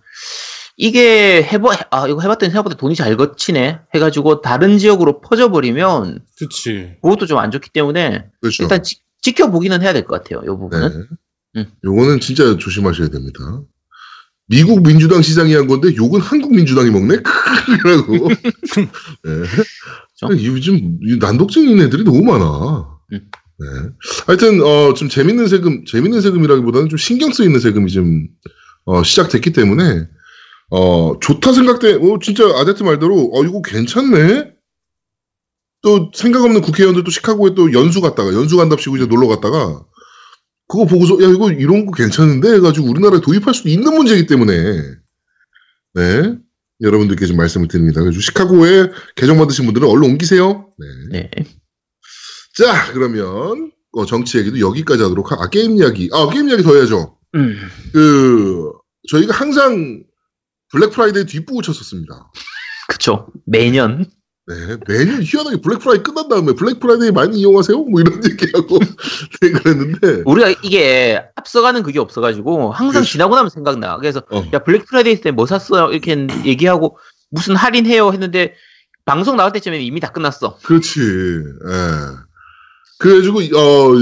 이게 해봐 아 이거 해봤더니 생각보다 돈이 잘 거치네 해가지고 다른 지역으로 퍼져버리면 그치. 그것도 좀 안 좋기 때문에 그렇죠. 일단 지, 지켜보기는 해야 될 것 같아요. 이 부분은. 네. 음. 요거는 진짜 조심하셔야 됩니다. 미국 민주당 시장이 한 건데 욕은 한국 민주당이 먹네? <laughs> 라고. <laughs> 네. 요즘 이 난독증인 애들이 너무 많아. 음. 네. 하여튼, 어, 좀 재밌는 세금, 재밌는 세금이라기보다는 좀 신경 쓰이는 세금이 좀, 어, 시작됐기 때문에, 어, 좋다 생각돼, 어, 진짜 아제트 말대로, 어, 이거 괜찮네? 또 생각 없는 국회의원들 또 시카고에 또 연수 갔다가, 연수 간답시고 이제 놀러 갔다가, 그거 보고서, 야, 이거 이런 거 괜찮은데? 해가지고 우리나라에 도입할 수도 있는 문제이기 때문에, 네. 여러분들께 좀 말씀을 드립니다. 그래서 시카고에 계정 받으신 분들은 얼른 옮기세요. 네. 네. 자, 그러면, 어, 정치 얘기도 여기까지 하도록 하, 아, 게임 이야기. 아, 게임 이야기 더 해야죠. 음. 그, 저희가 항상 블랙 프라이데이 뒷북을 쳤었습니다. 그쵸. 매년. 네, 매년 희한하게 블랙 프라이데이 끝난 다음에 블랙 프라이데이 많이 이용하세요? 뭐 이런 <laughs> 얘기하고, 네, 그랬는데, 우리가 이게 앞서가는 그게 없어가지고 항상 그렇죠. 지나고 나면 생각나. 그래서 어, 야 블랙 프라이데이 때 뭐 샀어요? 이렇게 얘기하고 무슨 할인해요 했는데 방송 나올 때쯤에는 이미 다 끝났어. 그렇지, 예. 그래가지고, 어,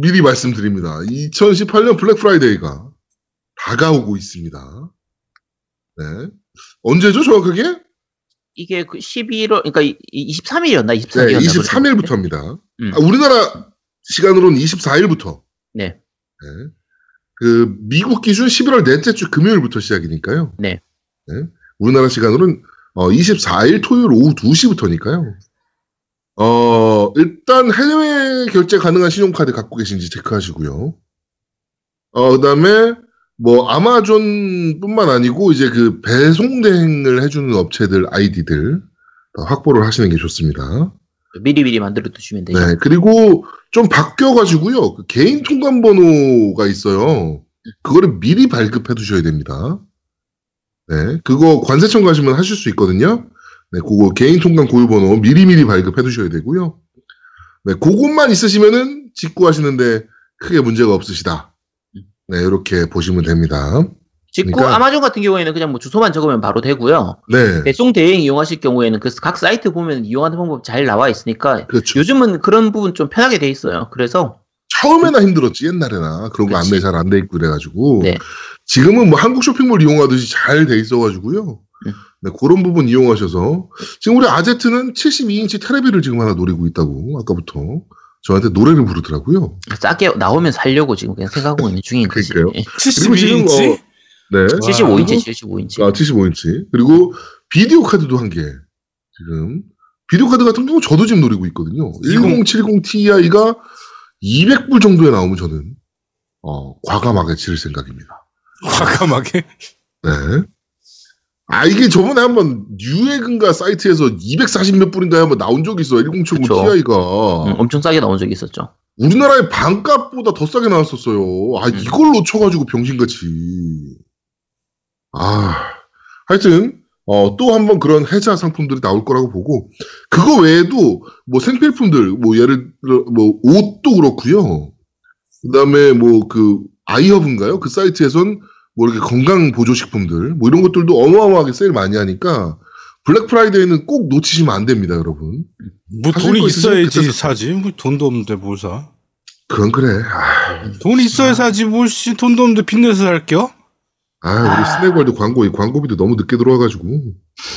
미리 말씀드립니다. 2018년 블랙 프라이데이가 다가오고 있습니다. 네. 언제죠, 정확하게? 이게 그 11월 그러니까 23일이었나 네, 24일이었나 23일부터입니다. 음. 아, 우리나라 시간으로는 24일부터. 네. 그 미국 기준 11월 넷째 주 금요일부터 시작이니까요. 네. 우리나라 시간으로는 어, 24일 토요일 오후 2시부터니까요. 어, 일단 해외 결제 가능한 신용카드 갖고 계신지 체크하시고요. 어, 그 다음에 뭐 아마존 뿐만 아니고 이제 그 배송 대행을 해주는 업체들 아이디들 다 확보를 하시는 게 좋습니다. 미리미리 만들어 두시면 되죠. 네, 그리고 좀 바뀌어가지고요. 그 개인 통관 번호가 있어요. 그거를 미리 발급해 두셔야 됩니다. 네, 그거 관세청 가시면 하실 수 있거든요. 네, 그거 개인 통관 고유 번호 미리미리 발급해 두셔야 되고요. 네, 그것만 있으시면은 직구하시는데 크게 문제가 없으시다. 네, 이렇게 보시면 됩니다. 직구 그러니까- 아마존 같은 경우에는 그냥 뭐 주소만 적으면 바로 되고요. 네, 배송 대행 이용하실 경우에는 그 각 사이트 보면 이용하는 방법 잘 나와 있으니까 그렇죠. 요즘은 그런 부분 좀 편하게 돼 있어요. 그래서 처음에나 힘들었지 옛날에나 그런 거 그치. 안내 잘 안 돼 있고 그래가지고 네. 지금은 뭐 한국 쇼핑몰 이용하듯이 잘 돼 있어가지고요. 음. 네, 그런 부분 이용하셔서 지금 우리 아제트는 72인치 테레비를 지금 하나 노리고 있다고 아까부터 저한테 노래를 부르더라고요. 싸게 나오면 살려고 지금 그냥 생각하고 있는 중인 거지. 그러니까요. 예. <laughs> 그리고 지금 72인치? 어, 네, 75인치, 75인치. 아 75인치 그리고 비디오 카드도 한 개 지금 비디오 카드 같은 경우 저도 지금 노리고 있거든요. 1070 Ti가 200불 정도에 나오면 저는 어, 과감하게 지를 생각입니다. 과감하게. 네. 아, 이게 저번에 한번 뉴에근가 사이트에서 240몇 불인가에 한번 나온 적이 있어. 1070 그쵸. Ti가. 음, 엄청 싸게 나온 적이 있었죠. 우리나라의 반값보다 더 싸게 나왔었어요. 아, 음. 이걸 놓쳐가지고 병신같이. 아, 하여튼, 어, 또 한번 그런 해자 상품들이 나올 거라고 보고, 그거 외에도, 뭐 생필품들, 뭐 예를 들어, 뭐 옷도 그렇고요 그 다음에 뭐 그, iHerb인가요? 그 사이트에선 뭐 이렇게 건강 보조식품들, 뭐 이런 것들도 어마어마하게 세일 많이 하니까, 블랙 프라이데이는 꼭 놓치시면 안 됩니다, 여러분. 뭐 돈이 있어야지 사지. 뭐 돈도 없는데 뭘 사? 그건 그래. 아, 돈이 있어야 사지. 뭘씨 돈도 없는데 빚내서 살게요? 아, 우리 스낵월드 광고, 이 광고비도 너무 늦게 들어와가지고.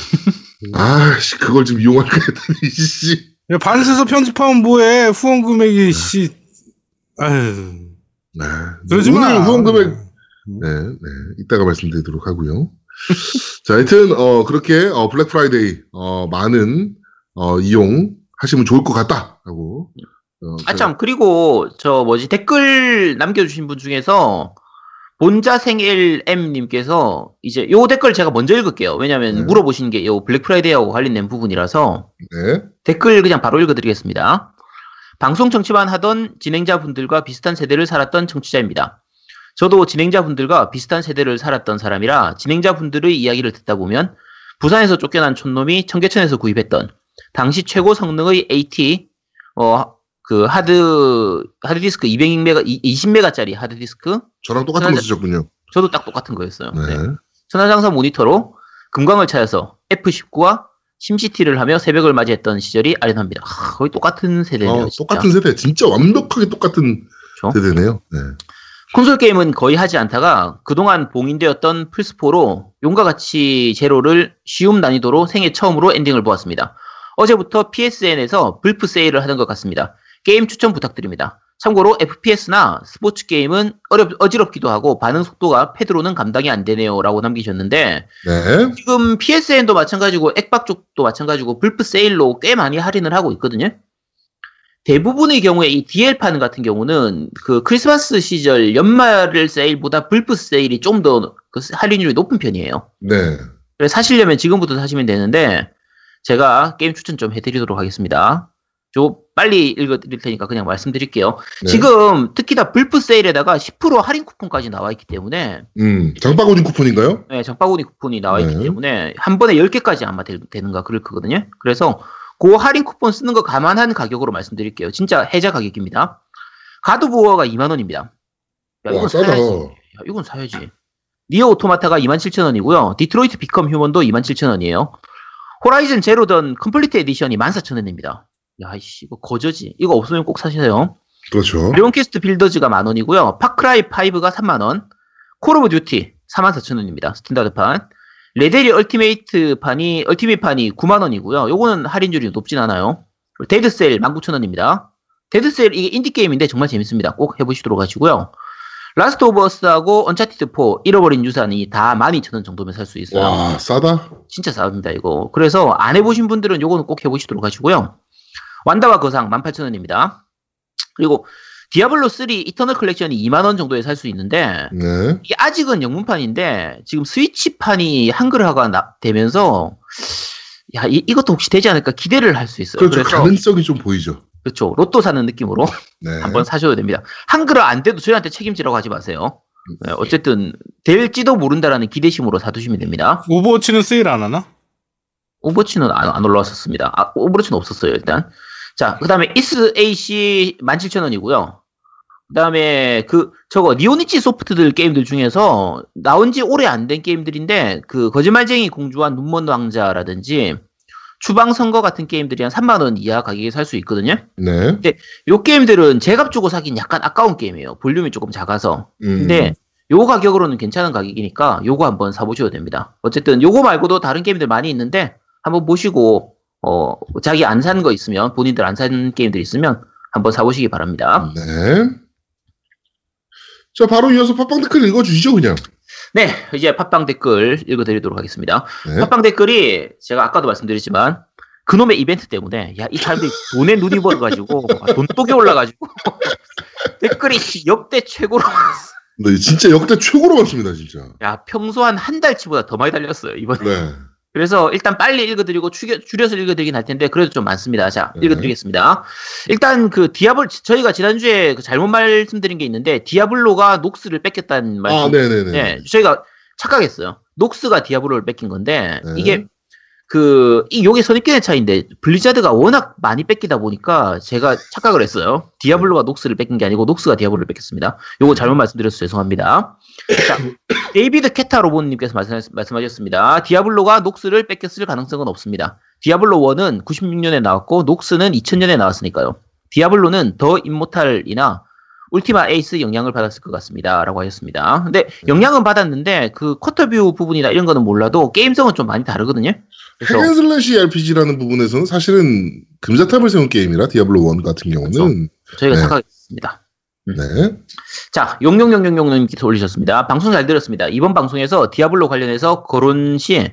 <laughs> 아, 씨, 그걸 좀 이용할까 했더니, 씨. 야, 반에서 편집하면 뭐해? 후원 금액이 씨. 아유. 네. 그러지 오늘 마. 후원 금액, 네, 네. 이따가 말씀드리도록 하고요. 자, 하여튼, 어, 그렇게, 어, 블랙 프라이데이, 어, 많은, 어, 이용 하시면 좋을 것 같다라고. 어, 아, 참, 그리고, 저, 뭐지, 댓글 남겨주신 분 중에서, 본자생LM님께서, 이제, 요 댓글 제가 먼저 읽을게요. 왜냐면, 네. 물어보신 게, 요 블랙 프라이데이하고 관련된 부분이라서, 네. 댓글 그냥 바로 읽어드리겠습니다. 방송 청취만 하던 진행자분들과 비슷한 세대를 살았던 청취자입니다. 저도 진행자분들과 비슷한 세대를 살았던 사람이라 진행자분들의 이야기를 듣다 보면 부산에서 쫓겨난 촌놈이 청계천에서 구입했던 당시 최고 성능의 AT 어, 그 하드 하드디스크 200메가 20메가짜리 하드디스크 저랑 똑같은 거 쓰셨군요. 저도 딱 똑같은 거였어요. 네. 네. 천하장사 모니터로 금광을 찾아서 F19와 SimCity를 하며 새벽을 맞이했던 시절이 아련합니다. 하, 거의 똑같은 세대네요. 어, 진짜. 똑같은 세대. 진짜 완벽하게 똑같은 그렇죠? 세대네요. 네. 콘솔 게임은 거의 하지 않다가 그동안 봉인되었던 플스4로 용과 같이 제로를 쉬움 난이도로 생애 처음으로 엔딩을 보았습니다. 어제부터 PSN에서 불프 세일을 하는 것 같습니다. 게임 추천 부탁드립니다. 참고로 FPS나 스포츠 게임은 어렵, 어지럽기도 하고 반응 속도가 패드로는 감당이 안 되네요. 라고 남기셨는데 네. 지금 PSN도 마찬가지고 액박 쪽도 마찬가지고 불프 세일로 꽤 많이 할인을 하고 있거든요. 대부분의 경우에 이 DL판 같은 경우는 그 크리스마스 시절 연말 세일보다 불프 세일이 좀 더 그 할인율이 높은 편이에요. 네. 그래서 사시려면 지금부터 사시면 되는데 제가 게임 추천 좀 해드리도록 하겠습니다. 저 빨리 읽어드릴 테니까 그냥 말씀드릴게요. 네. 지금 특히 다 불프 세일에다가 10% 할인 쿠폰까지 나와 있기 때문에 음, 장바구니 쿠폰인가요? 네, 장바구니 쿠폰이 나와 있기 네. 때문에 한 번에 10개까지 아마 되, 는가 그럴 거거든요. 그래서 그 할인 쿠폰 쓰는 거 감안한 가격으로 말씀드릴게요. 진짜 해자 가격입니다. 가드부어가 2만 원입니다. 야, 와, 이건. 사야지. 야, 이건 사야지. NieR Automata가 27,000원이고요. Detroit Become Human도 27,000원이에요. Horizon Zero Dawn Complete Edition이 14,000원입니다. 야, 이씨, 이거 거저지. 이거 없으면 꼭 사셔요. 그렇죠. Quest Builders가 만 원이고요. Far Cry 5가 3만 원. Call of Duty 44,000원입니다. standard판. 레데리 ultimate 판이 ultimate 판이 9만 원이고요. 요거는 할인율이 높진 않아요. Dead Cells 19,000원입니다. Dead Cells 이게 인디 게임인데 정말 재밌습니다. 꼭 해보시도록 하시고요. Last of Us하고 Uncharted 4 잃어버린 유산이 다 12,000원 정도면 살 수 있어요. 와, 싸다. 진짜 쌉니다, 이거. 그래서 안 해보신 분들은 요거는 꼭 해보시도록 하시고요. 완다와 거상 18,000원입니다. 그리고 Diablo 3 Eternal Collection이 2만 원 정도에 살 수 있는데 네. 이게 아직은 영문판인데 지금 Switch판이 한글화가 나- 되면서 야 이, 이것도 혹시 되지 않을까 기대를 할 수 있어요. 그렇죠. 그래서 가능성이 좀 보이죠. 그렇죠. 로또 사는 느낌으로 네. <laughs> 한번 사셔도 됩니다. 한글화 안 돼도 저희한테 책임지라고 하지 마세요. 네, 어쨌든 될지도 모른다라는 기대심으로 사두시면 됩니다. Overwatch는 세일 안 하나? Overwatch는 안, 안 올라왔었습니다. 아, Overwatch는 없었어요, 일단. 자, 그 다음에 Ys AC 17,000원이고요. 그 다음에 그, 저거, 니폰이치 소프트들 게임들 중에서 나온 지 오래 안 된 게임들인데, 그, 거짓말쟁이 공주와 눈먼 왕자라든지, 추방 선거 같은 게임들이 한 3만 원 이하 가격에 살 수 있거든요. 네. 요 게임들은 제값 주고 사긴 약간 아까운 게임이에요. 볼륨이 조금 작아서. 음. 근데 요 가격으로는 괜찮은 가격이니까 요거 한번 사보셔도 됩니다. 어쨌든 요거 말고도 다른 게임들 많이 있는데 한번 보시고 어 자기 안 산 거 있으면 본인들 안 산 게임들 있으면 한번 사보시기 바랍니다. 네. 자, 바로 이어서 팟빵 댓글 읽어주시죠, 그냥. 네, 이제 팟빵 댓글 읽어드리도록 하겠습니다. 네. 팟빵 댓글이 제가 아까도 말씀드렸지만 그놈의 이벤트 때문에 야 이 사람들이 돈에 눈이 벌어가지고 아, 돈독이 올라가지고 <laughs> 댓글이 역대 최고로 네, 진짜 역대 최고로 많습니다, 진짜. 야 평소 한 한 달치보다 더 많이 달렸어요 이번에. 네. 그래서 일단 빨리 읽어드리고 추겨, 줄여서 읽어드리긴 할 텐데 그래도 좀 많습니다. 자 네. 읽어드리겠습니다. 일단 그 디아블 저희가 지난주에 그 잘못 말씀드린 게 있는데 디아블로가 녹스를 뺏겼다는 말씀. 아, 네네네. 네, 저희가 착각했어요. Nox가 Diablo를 베낀 건데 네. 이게 그 이 요게 선입견의 차이인데 Blizzard가 워낙 많이 베끼다 보니까 제가 착각을 했어요. Diablo가 Nox를 베낀 게 아니고 Nox가 Diablo를 베꼈습니다. 요거 잘못 말씀드려서 죄송합니다. 자, David Guetta 로봇님께서 말씀, 말씀 하셨습니다. Diablo가 Nox를 베꼈을 가능성은 없습니다. Diablo 1은 96년에 나왔고 Nox는 2000년에 나왔으니까요. Diablo는 더 임모탈이나 Ultima 에이스 영향을 받았을 것 같습니다. 라고 하셨습니다. 근데 영향은 받았는데 그 quarter view 부분이나 이런 거는 몰라도 게임성은 좀 많이 다르거든요. hack and slash RPG라는 부분에서는 사실은 금자탑을 세운 게임이라 Diablo 1 같은 경우는 저희가 네. 착각했습니다. 네. 자, 용용용용용님께서 올리셨습니다. 방송 잘 들었습니다. 이번 방송에서 Diablo 관련해서 거론 시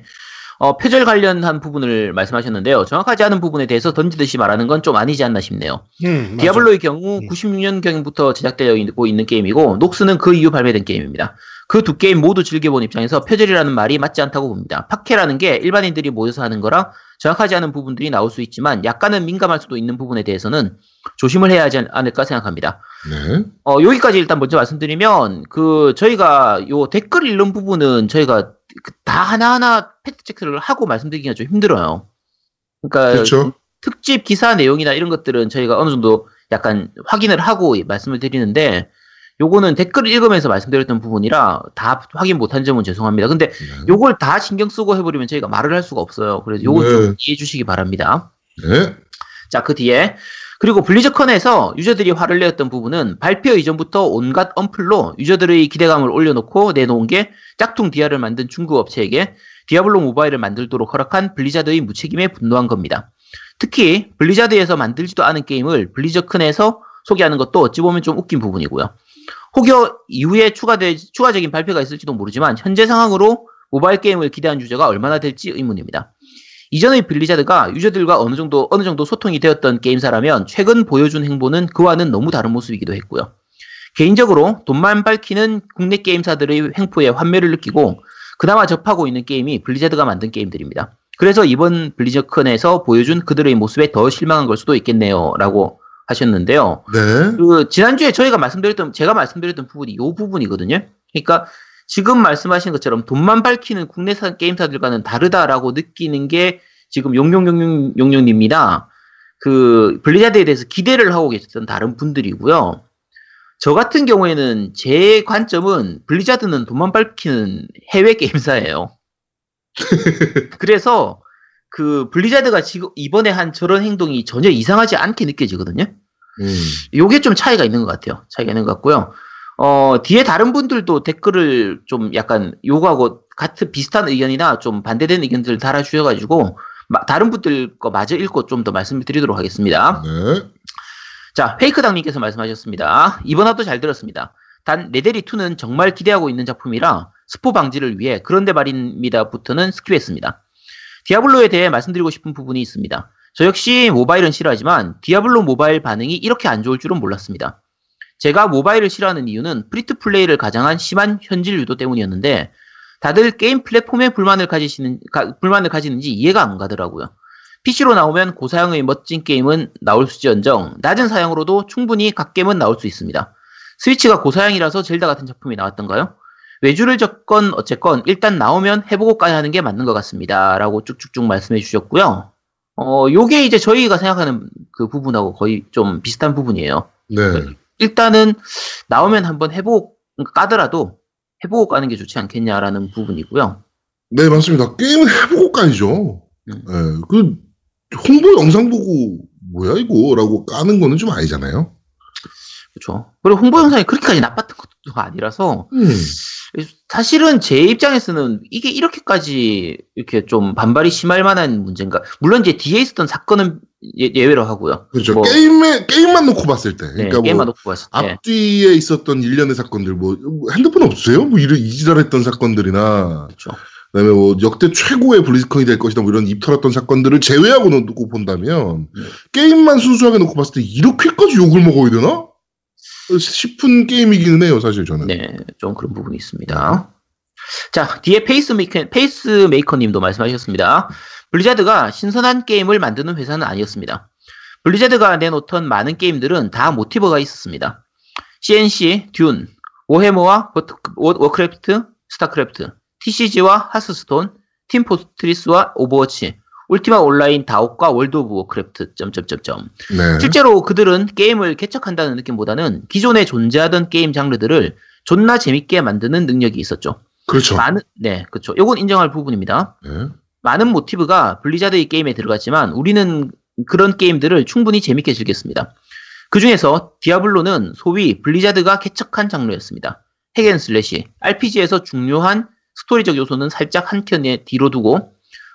어, 표절 관련한 부분을 말씀하셨는데요. 정확하지 않은 부분에 대해서 던지듯이 말하는 건 좀 아니지 않나 싶네요. 음. Diablo의 경우 음. 96년경부터 제작되어 있고 있는 게임이고 Nox는 그 이후 발매된 게임입니다. 그 두 게임 모두 즐겨본 입장에서 표절이라는 말이 맞지 않다고 봅니다. 팟캐라는 게 일반인들이 모여서 하는 거라 정확하지 않은 부분들이 나올 수 있지만 약간은 민감할 수도 있는 부분에 대해서는 조심을 해야 하지 않을까 생각합니다. 네. 어, 여기까지 일단 먼저 말씀드리면, 그, 저희가 요 댓글 읽는 부분은 저희가 그다 하나하나 fact check를 하고 말씀드리기가 좀 힘들어요. 그러니까, 그렇죠. 특집 기사 내용이나 이런 것들은 저희가 어느 정도 약간 확인을 하고 말씀을 드리는데, 요거는 댓글을 읽으면서 말씀드렸던 부분이라 다 확인 못한 점은 죄송합니다. 근데 네. 요걸 다 신경 쓰고 해버리면 저희가 말을 할 수가 없어요. 그래서 요거 네. 좀 이해해 주시기 바랍니다. 네. 자, 그 뒤에 그리고 BlizzCon에서 유저들이 화를 내었던 부분은 발표 이전부터 온갖 언플로 유저들의 기대감을 올려놓고 내놓은 게 짝퉁 디아를 만든 중국 업체에게 Diablo 모바일을 만들도록 허락한 Blizzard의 무책임에 분노한 겁니다. 특히 Blizzard에서 만들지도 않은 게임을 BlizzCon에서 소개하는 것도 어찌 보면 좀 웃긴 부분이고요. 혹여 이후에 추가될, 추가적인 발표가 있을지도 모르지만 현재 상황으로 모바일 게임을 기대한 유저가 얼마나 될지 의문입니다. 이전의 블리자드가 유저들과 어느 정도 어느 정도 소통이 되었던 게임사라면 최근 보여준 행보는 그와는 너무 다른 모습이기도 했고요. 개인적으로 돈만 밝히는 국내 게임사들의 횡포에 환멸을 느끼고 그나마 접하고 있는 게임이 블리자드가 만든 게임들입니다. 그래서 이번 블리즈컨에서 보여준 그들의 모습에 더 실망한 걸 수도 있겠네요 라고 하셨는데요. 네. 그 지난주에 저희가 말씀드렸던 제가 말씀드렸던 부분이 이 부분이거든요. 그러니까 지금 말씀하신 것처럼 돈만 밝히는 국내산 게임사들과는 다르다라고 느끼는 게 지금 용용용용용님이나 그 블리자드에 대해서 기대를 하고 계셨던 다른 분들이고요. 저 같은 경우에는 제 관점은 블리자드는 돈만 밝히는 해외 <laughs> 게임사예요. 그래서 그 블리자드가 지금 이번에 한 저런 행동이 전혀 이상하지 않게 느껴지거든요. 음. 요게 좀 차이가 있는 것 같아요. 차이가 있는 것 같고요. 어, 뒤에 다른 분들도 댓글을 좀 약간 요거하고 같은 비슷한 의견이나 좀 반대되는 의견들을 달아주셔가지고, 마- 다른 분들 거 마저 읽고 좀 더 말씀을 드리도록 하겠습니다. 네. 자, 페이크당님께서 말씀하셨습니다. 이번 화도 잘 들었습니다. 단, 레데리2는 정말 기대하고 있는 작품이라 스포 방지를 위해 그런데 말입니다부터는 스킵했습니다. 디아블로에 대해 말씀드리고 싶은 부분이 있습니다. 저 역시 모바일은 싫어하지만 디아블로 모바일 반응이 이렇게 안 좋을 줄은 몰랐습니다. 제가 모바일을 싫어하는 이유는 free to play를 가장한 심한 현질 유도 때문이었는데 다들 게임 플랫폼에 불만을 가지시는 가- 불만을 가지는지 이해가 안 가더라고요. PC로 나오면 고사양의 멋진 게임은 나올 수지언정 낮은 사양으로도 충분히 갓겜은 나올 수 있습니다. 스위치가 고사양이라서 젤다 같은 작품이 나왔던가요? 외주를 적건 어쨌건 일단 나오면 해보고 까야 하는 게 맞는 것 같습니다. 라고 쭉쭉쭉 말씀해 주셨고요. 어, 요게 이제 저희가 생각하는 그 부분하고 거의 좀 비슷한 부분이에요. 네. 일단은 나오면 한번 해보고 까더라도 해보고 까는 게 좋지 않겠냐라는 부분이고요. 네, 맞습니다. 게임은 해보고 까야죠. 음. 예, 그, 홍보 영상 보고, 뭐야, 이거? 라고 까는 거는 좀 아니잖아요. 그렇죠. 그리고 홍보 영상이 그렇게까지 나빴던 것도 아니라서 음. 사실은 제 입장에서는 이게 이렇게까지 이렇게 좀 반발이 심할 만한 문제인가? 물론 이제 뒤에 있었던 사건은 예, 예외로 하고요. 그렇죠. 뭐- 게임에, 게임만 놓고 봤을 때. 네, 그러니까 뭐, 게임만 놓고 봤을 때. 앞뒤에 있었던 일련의 사건들, 뭐, 핸드폰 없으세요? 뭐, 이런 이지랄했던 사건들이나, 그렇죠. 그다음에 뭐 역대 최고의 블리즈컨이 될 것이다 뭐 이런 입 털었던 사건들을 제외하고 놓고 본다면 네. 게임만 순수하게 놓고 봤을 때 이렇게까지 욕을 먹어야 되나 싶은 게임이기는 해요 사실 저는 네, 좀 그런 부분이 있습니다. 자, 뒤에 페이스메이커, 페이스메이커님도 말씀하셨습니다. 블리자드가 신선한 게임을 만드는 회사는 아니었습니다. 블리자드가 내놓던 많은 게임들은 다 모티브가 있었습니다. C&C, 듄, 워- 워크래프트, 스타크래프트, TCG와 하스스톤, 팀포트리스와 오버워치, 울티마 온라인 다옥과 월드 오브 워크래프트, 점점점점. 네. 실제로 그들은 게임을 개척한다는 느낌보다는 기존에 존재하던 게임 장르들을 존나 재밌게 만드는 능력이 있었죠. 그렇죠 많은 네, 그렇죠. 요건 인정할 부분입니다. 네. 많은 모티브가 블리자드의 게임에 들어갔지만 우리는 그런 게임들을 충분히 재밌게 즐겼습니다. 그 중에서 디아블로는 소위 블리자드가 개척한 장르였습니다. hack and slash, RPG에서 중요한 스토리적 요소는 살짝 한켠에 뒤로 두고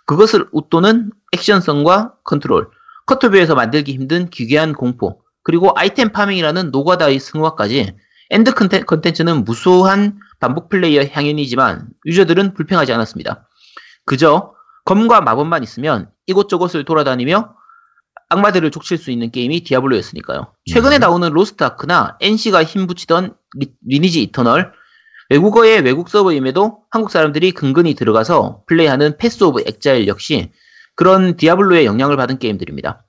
그것을 웃도는 액션성과 컨트롤, quarter view에서 만들기 힘든 기괴한 공포, 그리고 아이템 farming이라는 노가다의 승화까지 end 컨텐- 컨텐츠는 무수한 반복 플레이의 향연이지만 유저들은 불평하지 않았습니다. 그저 검과 마법만 있으면 이곳저곳을 돌아다니며 악마들을 족칠 수 있는 게임이 디아블로였으니까요. 최근에 음. 나오는 로스트 아크나 NC가 힘 붙이던 리, 리니지 이터널 외국어의 외국 서버임에도 한국 사람들이 근근히 들어가서 플레이하는 패스 오브 엑자일 역시 그런 디아블로의 영향을 받은 게임들입니다.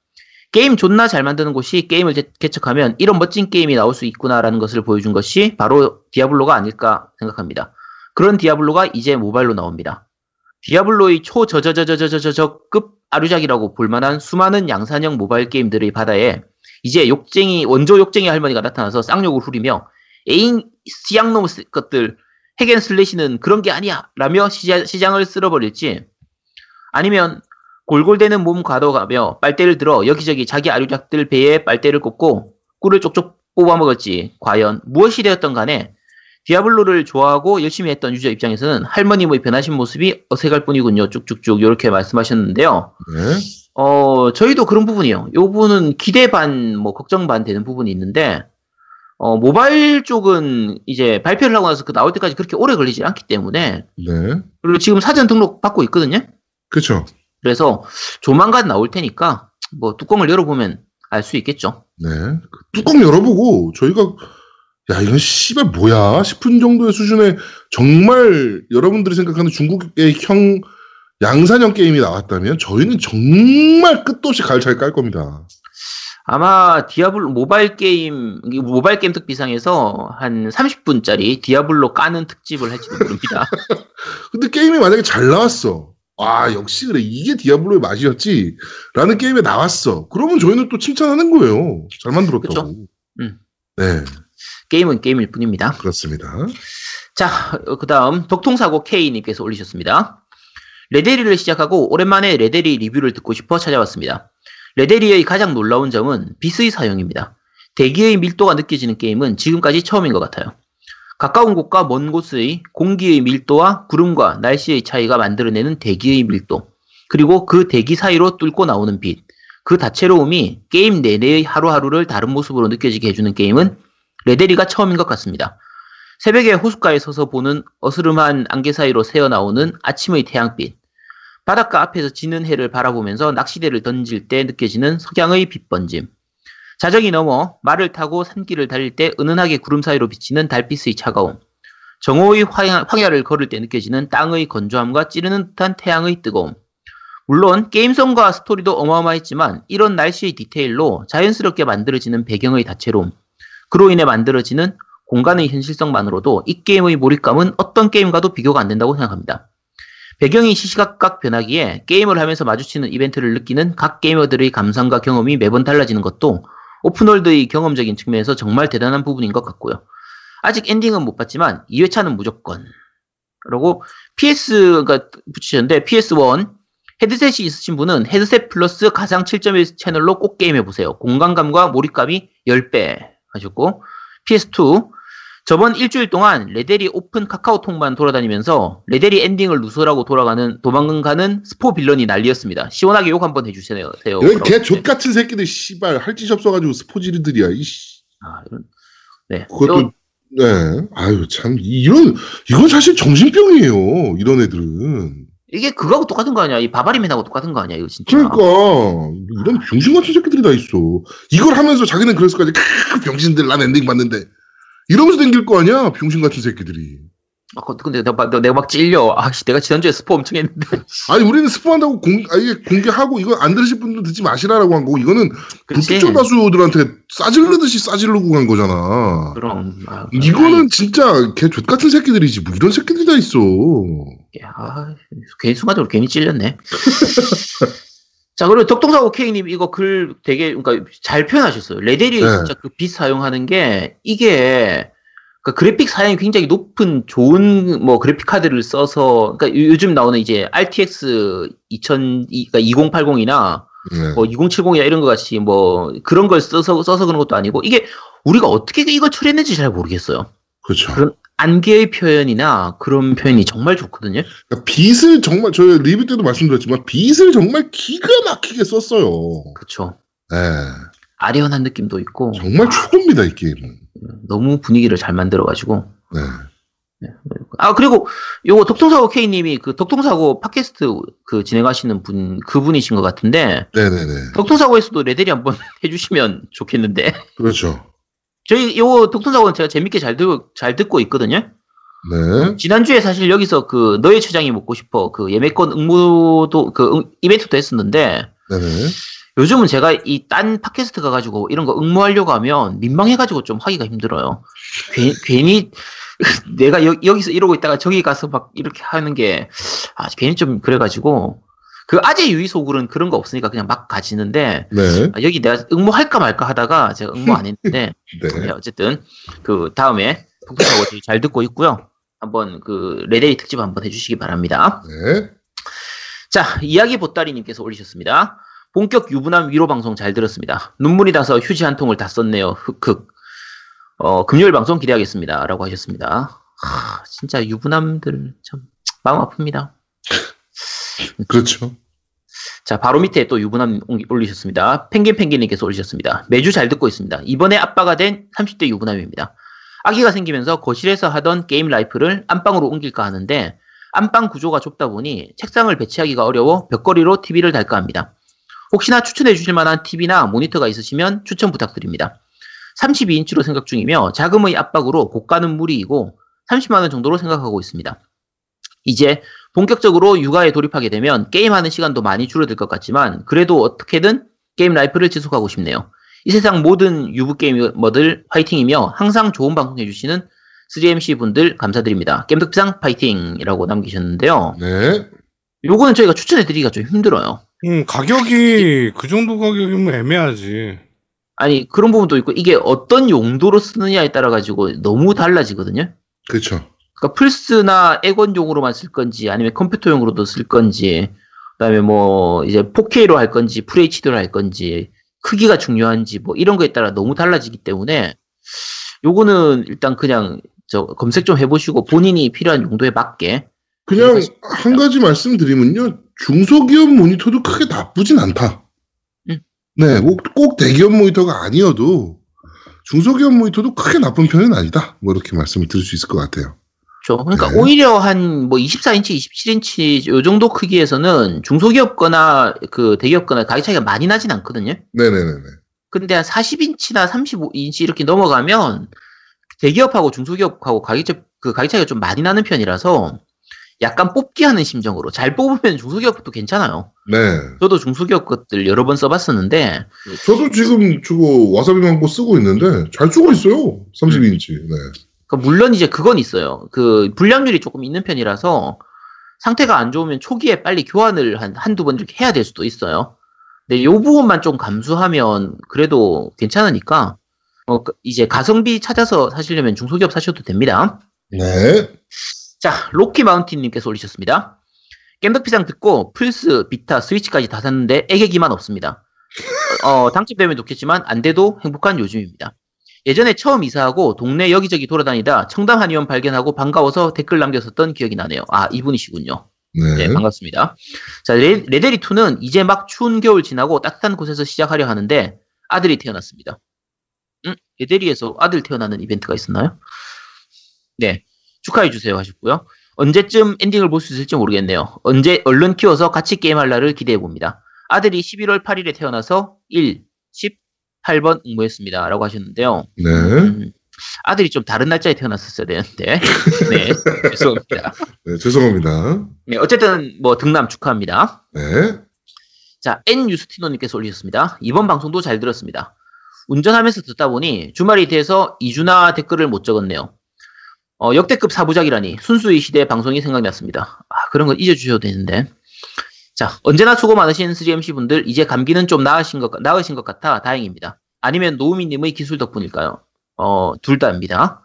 게임 존나 잘 만드는 곳이 게임을 개- 개척하면 이런 멋진 게임이 나올 수 있구나라는 것을 보여준 것이 바로 디아블로가 아닐까 생각합니다. 그런 디아블로가 이제 모바일로 나옵니다. 디아블로의 초저저저저저저급 아류작이라고 볼만한 수많은 양산형 모바일 게임들의 바다에 이제 욕쟁이 원조 욕쟁이 할머니가 나타나서 쌍욕을 후리며 에잉 씨양놈 것들 hack and slash는 그런 게 아니야 라며 시자- 시장 을 쓸어버릴지 아니면 골골대는 몸 가눠가며 빨대를 들어 여기저기 자기 아류작들 배에 빨대를 꽂고 꿀을 쪽쪽 뽑아먹을지 과연 무엇이 되었던 간에 디아블로를 좋아하고 열심히 했던 유저 입장에서는 할머님의 변하신 모습이 어색할 뿐이군요. 쭉쭉쭉 이렇게 말씀하셨는데요. 네. 어, 저희도 그런 부분이에요. 요 부분은 기대 반, 뭐, 걱정 반 되는 부분이 있는데, 어, 모바일 쪽은 이제 발표를 하고 나서 그 나올 때까지 그렇게 오래 걸리지 않기 때문에, 네. 그리고 지금 사전 등록 받고 있거든요? 그렇죠 그래서 조만간 나올 테니까, 뭐, 뚜껑을 열어보면 알 수 있겠죠. 네. 그 뚜껑 열어보고 저희가 야 이건 씨발 뭐야 싶은 정도의 수준의 정말 여러분들이 생각하는 중국의 형 양산형 게임이 나왔다면 저희는 정말 끝도 없이 잘깔 겁니다. 아마 디아블로 모바일 게임 모바일 게임 겜덕비상에서 한 30분짜리 디아블로 까는 특집을 할지도 모릅니다. <laughs> 근데 게임이 만약에 잘 나왔어. 아 역시 그래 이게 디아블로의 맛이었지 라는 게임이 나왔어. 그러면 저희는 또 칭찬하는 거예요. 잘 만들었다고. 음. 네 게임은 게임일 뿐입니다. 그렇습니다. 자, 그 다음, 독통사고 K님께서 올리셨습니다. 레데리를 시작하고 오랜만에 레데리 리뷰를 듣고 싶어 찾아왔습니다. 레데리의 가장 놀라운 점은 빛의 사용입니다. 대기의 밀도가 느껴지는 게임은 지금까지 처음인 것 같아요. 가까운 곳과 먼 곳의 공기의 밀도와 구름과 날씨의 차이가 만들어내는 대기의 밀도, 그리고 그 대기 사이로 뚫고 나오는 빛, 그 다채로움이 게임 내내의 하루하루를 다른 모습으로 느껴지게 해주는 게임은 레데리가 처음인 것 같습니다. 새벽에 호숫가에 서서 보는 어스름한 안개 사이로 새어나오는 아침의 태양빛, 바닷가 앞에서 지는 해를 바라보면서 낚시대를 던질 때 느껴지는 석양의 빛번짐, 자정이 넘어 말을 타고 산길을 달릴 때 은은하게 구름 사이로 비치는 달빛의 차가움. 정오의 황야, 황야 를 걸을 때 느껴지는 땅의 건조함과 찌르는 듯한 태양의 뜨거움. 물론 게임성과 스토리도 어마어마했지만 이런 날씨의 디테일로 자연스럽게 만들어지는 배경의 다채로움. 그로 인해 만들어지는 공간의 현실성만으로도 이 게임의 몰입감은 어떤 게임과도 비교가 안 된다고 생각합니다. 배경이 시시각각 변하기에 게임을 하면서 마주치는 이벤트를 느끼는 각 게이머들의 감상과 경험이 매번 달라지는 것도 open world의 경험적인 측면에서 정말 대단한 부분인 것 같고요. 아직 엔딩은 못 봤지만 2회차는 무조건. 그리고 PS가 붙이셨는데 PS1 헤드셋이 있으신 분은 헤드셋 플러스 가상 7.1 채널로 꼭 게임해보세요. 공간감과 몰입감이 10배 하셨고 PS2 저번 일주일 동안 레데리 오픈 카카오톡만 돌아다니면서 레데리 엔딩을 누설하고 돌아가는 도망가는 스포 villain이 난리였습니다. 시원하게 욕 한번 해주세요. 이런 개좆 같은 새끼들 씨발 할짓 없어가지고 스포질들이야. 이씨. 아, 이런. 네. 그것도 네. 아유 참 이런 이건 사실 정신병이에요. 이런 애들은. 이게 그거하고 똑같은 거 아니야? 이 바바리맨하고 똑같은 거 아니야? 이거 진짜. 그러니까 이런 병신 같은 새끼들이 다 있어. 이걸 하면서 자기는 그랬을 거지. 크 병신들 난 엔딩 봤는데 이러면서 댕길 거 아니야? 병신 같은 새끼들이. 아, 그- 근데 내가, 막- 내가 막 찔려. 아 씨, 내가 지난주에 스포 엄청 했는데. <laughs> 아니 우리는 스포한다고 공 아예 공개하고 이거 안 들으실 분들 듣지 마시라라고 한 거고 이거는? 불특정 다수들한테 싸질르듯이 싸질르고 간 거잖아. 그럼. 아, 이거는 진짜 개좆 같은 새끼들이지 뭐 이런 새끼들이 다 있어. 아, 괜히 순간적으로 괜히 찔렸네. <laughs> 자, 그리고 덕동사고 K님 이거 글 되게, 그러니까 잘 표현하셨어요. 레데리 네. 진짜 그 빛 사용하는 게, 이게, 그 그래픽 사양이 굉장히 높은 좋은 뭐 그래픽 카드를 써서, 그러니까 요- 요즘 나오는 이제 RTX 2000, 그러니까 2080이나 네. 뭐 2070이나 이런 것 같이 뭐 그런 걸 써서, 써서 그런 것도 아니고, 이게 우리가 어떻게 이걸 처리했는지 잘 모르겠어요. 그렇죠. 그런- 안개의 표현이나 그런 표현이 정말 좋거든요. 그러니까 빛을 정말 저희 리뷰 때도 말씀드렸지만 빛을 정말 기가 막히게 썼어요. 그쵸. 네. 아련한 느낌도 있고 정말 최고입니다 이 게임은. 너무 분위기를 잘 만들어가지고 네. 아 그리고 요거 덕통사고 K님이 그 덕통사고 팟캐스트 그 진행하시는 분 그분이신 것 같은데 네네네. 덕통사고에서도 레데리 한번 <laughs> 해주시면 좋겠는데 그렇죠. 저희 요거 덕통사고는 제가 재밌게 잘, 듣, 잘 듣고 있거든요 네. 지난주에 사실 여기서 그 너의 최장이 먹고 싶어 그 예매권 응모도 그 응- 이벤트도 했었는데 네네. 요즘은 제가 이 딴 팟캐스트 가가지고 이런 거 응모하려고 하면 민망해가지고 좀 하기가 힘들어요. 괜, 괜히 <laughs> 내가 여, 여기서 이러고 있다가 저기 가서 막 이렇게 하는 게 아, 괜히 좀 그래가지고 그 아재 유의소굴은 그런 거 없으니까 그냥 막 가지는데 네. 아, 여기 내가 응모할까 말까 하다가 제가 응모 안 했는데 <laughs> 네. 네, 어쨌든 그 다음에 북북하고 되게 잘 듣고 있고요. 한번 그 레데리 특집 한번 해주시기 바랍니다. 네. 자, 이야기 보따리님께서 올리셨습니다. 본격 유부남 위로 방송 잘 들었습니다. 눈물이 나서 휴지 한 통을 다 썼네요. 흑흑. 어, 금요일 방송 기대하겠습니다. 라고 하셨습니다. 하, 진짜 유부남들 참 마음 아픕니다. 그렇죠. 자, 바로 밑에 또 유부남 올리셨습니다. 펭귄 펭귄님께서 올리셨습니다. 매주 잘 듣고 있습니다. 이번에 아빠가 된 30대 유부남입니다. 아기가 생기면서 거실에서 하던 게임 life를 안방으로 옮길까 하는데 안방 구조가 좁다 보니 책상을 배치하기가 어려워 벽걸이로 TV를 달까 합니다. 혹시나 추천해 주실 만한 TV나 모니터가 있으시면 추천 부탁드립니다. 32인치로 생각 중이며 자금의 압박으로 고가는 무리이고 30만원 정도로 생각하고 있습니다. 이제 본격적으로 육아에 돌입하게 되면 게임하는 시간도 많이 줄어들 것 같지만 그래도 어떻게든 게임 life를 지속하고 싶네요. 이 세상 모든 유부 게이머들 파이팅이며 항상 좋은 방송 해주시는 3MC 분들 감사드립니다. 겜덕비상 파이팅이라고 남기셨는데요. 네. 요거는 저희가 추천해드리기가 좀 힘들어요. 음, 가격이 그 정도 가격이면 애매하지. 아니 그런 부분도 있고 이게 어떤 용도로 쓰느냐에 따라 가지고 너무 달라지거든요. 그렇죠. 그러니까 플스나 액원용으로만 쓸 건지 아니면 컴퓨터용으로도 쓸 건지 그다음에 뭐 이제 4K로 할 건지 FHD로 할 건지 크기가 중요한지 뭐 이런 거에 따라 너무 달라지기 때문에 요거는 일단 그냥 저 검색 좀 해보시고 본인이 필요한 용도에 맞게 그냥 한 가지 말씀드리면요. 중소기업 모니터도 크게 나쁘진 않다. 음. 네, 꼭, 꼭 대기업 모니터가 아니어도 중소기업 모니터도 크게 나쁜 편은 아니다. 뭐 이렇게 말씀을 드릴 수 있을 것 같아요. 그렇죠. 그러니까 네. 오히려 한 뭐 24인치, 27인치 요 정도 크기에서는 중소기업 거나 그 대기업 거나 가격 차이가 많이 나진 않거든요. 네네네네. 근데 한 40인치나 35인치 이렇게 넘어가면 대기업하고 중소기업하고 가격 차- 그 가격 차이가 좀 많이 나는 편이라서 약간 뽑기 하는 심정으로 잘 뽑으면 중소기업도 괜찮아요. 네. 저도 중소기업 것들 여러 번 써봤었는데 저도 지금 저거 와사비 망고 쓰고 있는데 잘 쓰고 있어요. 32인치. 네. 그 물론 이제 그건 있어요. 그 불량률이 조금 있는 편이라서 상태가 안 좋으면 초기에 빨리 교환을 한 한두 번 이렇게 해야 될 수도 있어요. 근데 요 부분만 좀 감수하면 그래도 괜찮으니까 어, 그 이제 가성비 찾아서 사시려면 중소기업 사셔도 됩니다. 네. 자, 로키 마운틴님께서 올리셨습니다. 겜덕비상 듣고 플스, 비타, 스위치까지 다 샀는데 애객이만 없습니다. 어, 당첨되면 좋겠지만 안 돼도 행복한 요즘입니다. 예전에 처음 이사하고 동네 여기저기 돌아다니다 청담 한의원 발견하고 반가워서 댓글 남겼었던 기억이 나네요. 아, 이분이시군요. 네. 네, 반갑습니다. 자, 레, 레데리2는 이제 막 추운 겨울 지나고 따뜻한 곳에서 시작하려 하는데 아들이 태어났습니다. 응? 레데리에서 아들 태어나는 이벤트가 있었나요? 네, 축하해주세요 하셨고요. 언제쯤 엔딩을 볼 수 있을지 모르겠네요. 언제 얼른 키워서 같이 게임할 날을 기대해봅니다. 아들이 11월 8일에 태어나서 1, 18번 응모했습니다. 라고 하셨는데요. 네. 음, 아들이 좀 다른 날짜에 태어났었어야 되는데. <laughs> 네, 죄송합니다. 네, 죄송합니다. 네, 어쨌든 뭐 등남 축하합니다. 네. 자, N 유스티노님께서 올리셨습니다. 이번 방송도 잘 들었습니다. 운전하면서 듣다 보니 주말이 돼서 2주나 댓글을 못 적었네요. 어, 역대급 사부작이라니 순수의 시대 방송이 생각났습니다. 아, 그런 거 잊어주셔도 되는데. 자, 언제나 수고 많으신 3MC 분들 이제 감기는 좀 나으신 것, 나으신 것 같아 다행입니다. 아니면 노우미님의 기술 덕분일까요? 어, 둘 다입니다.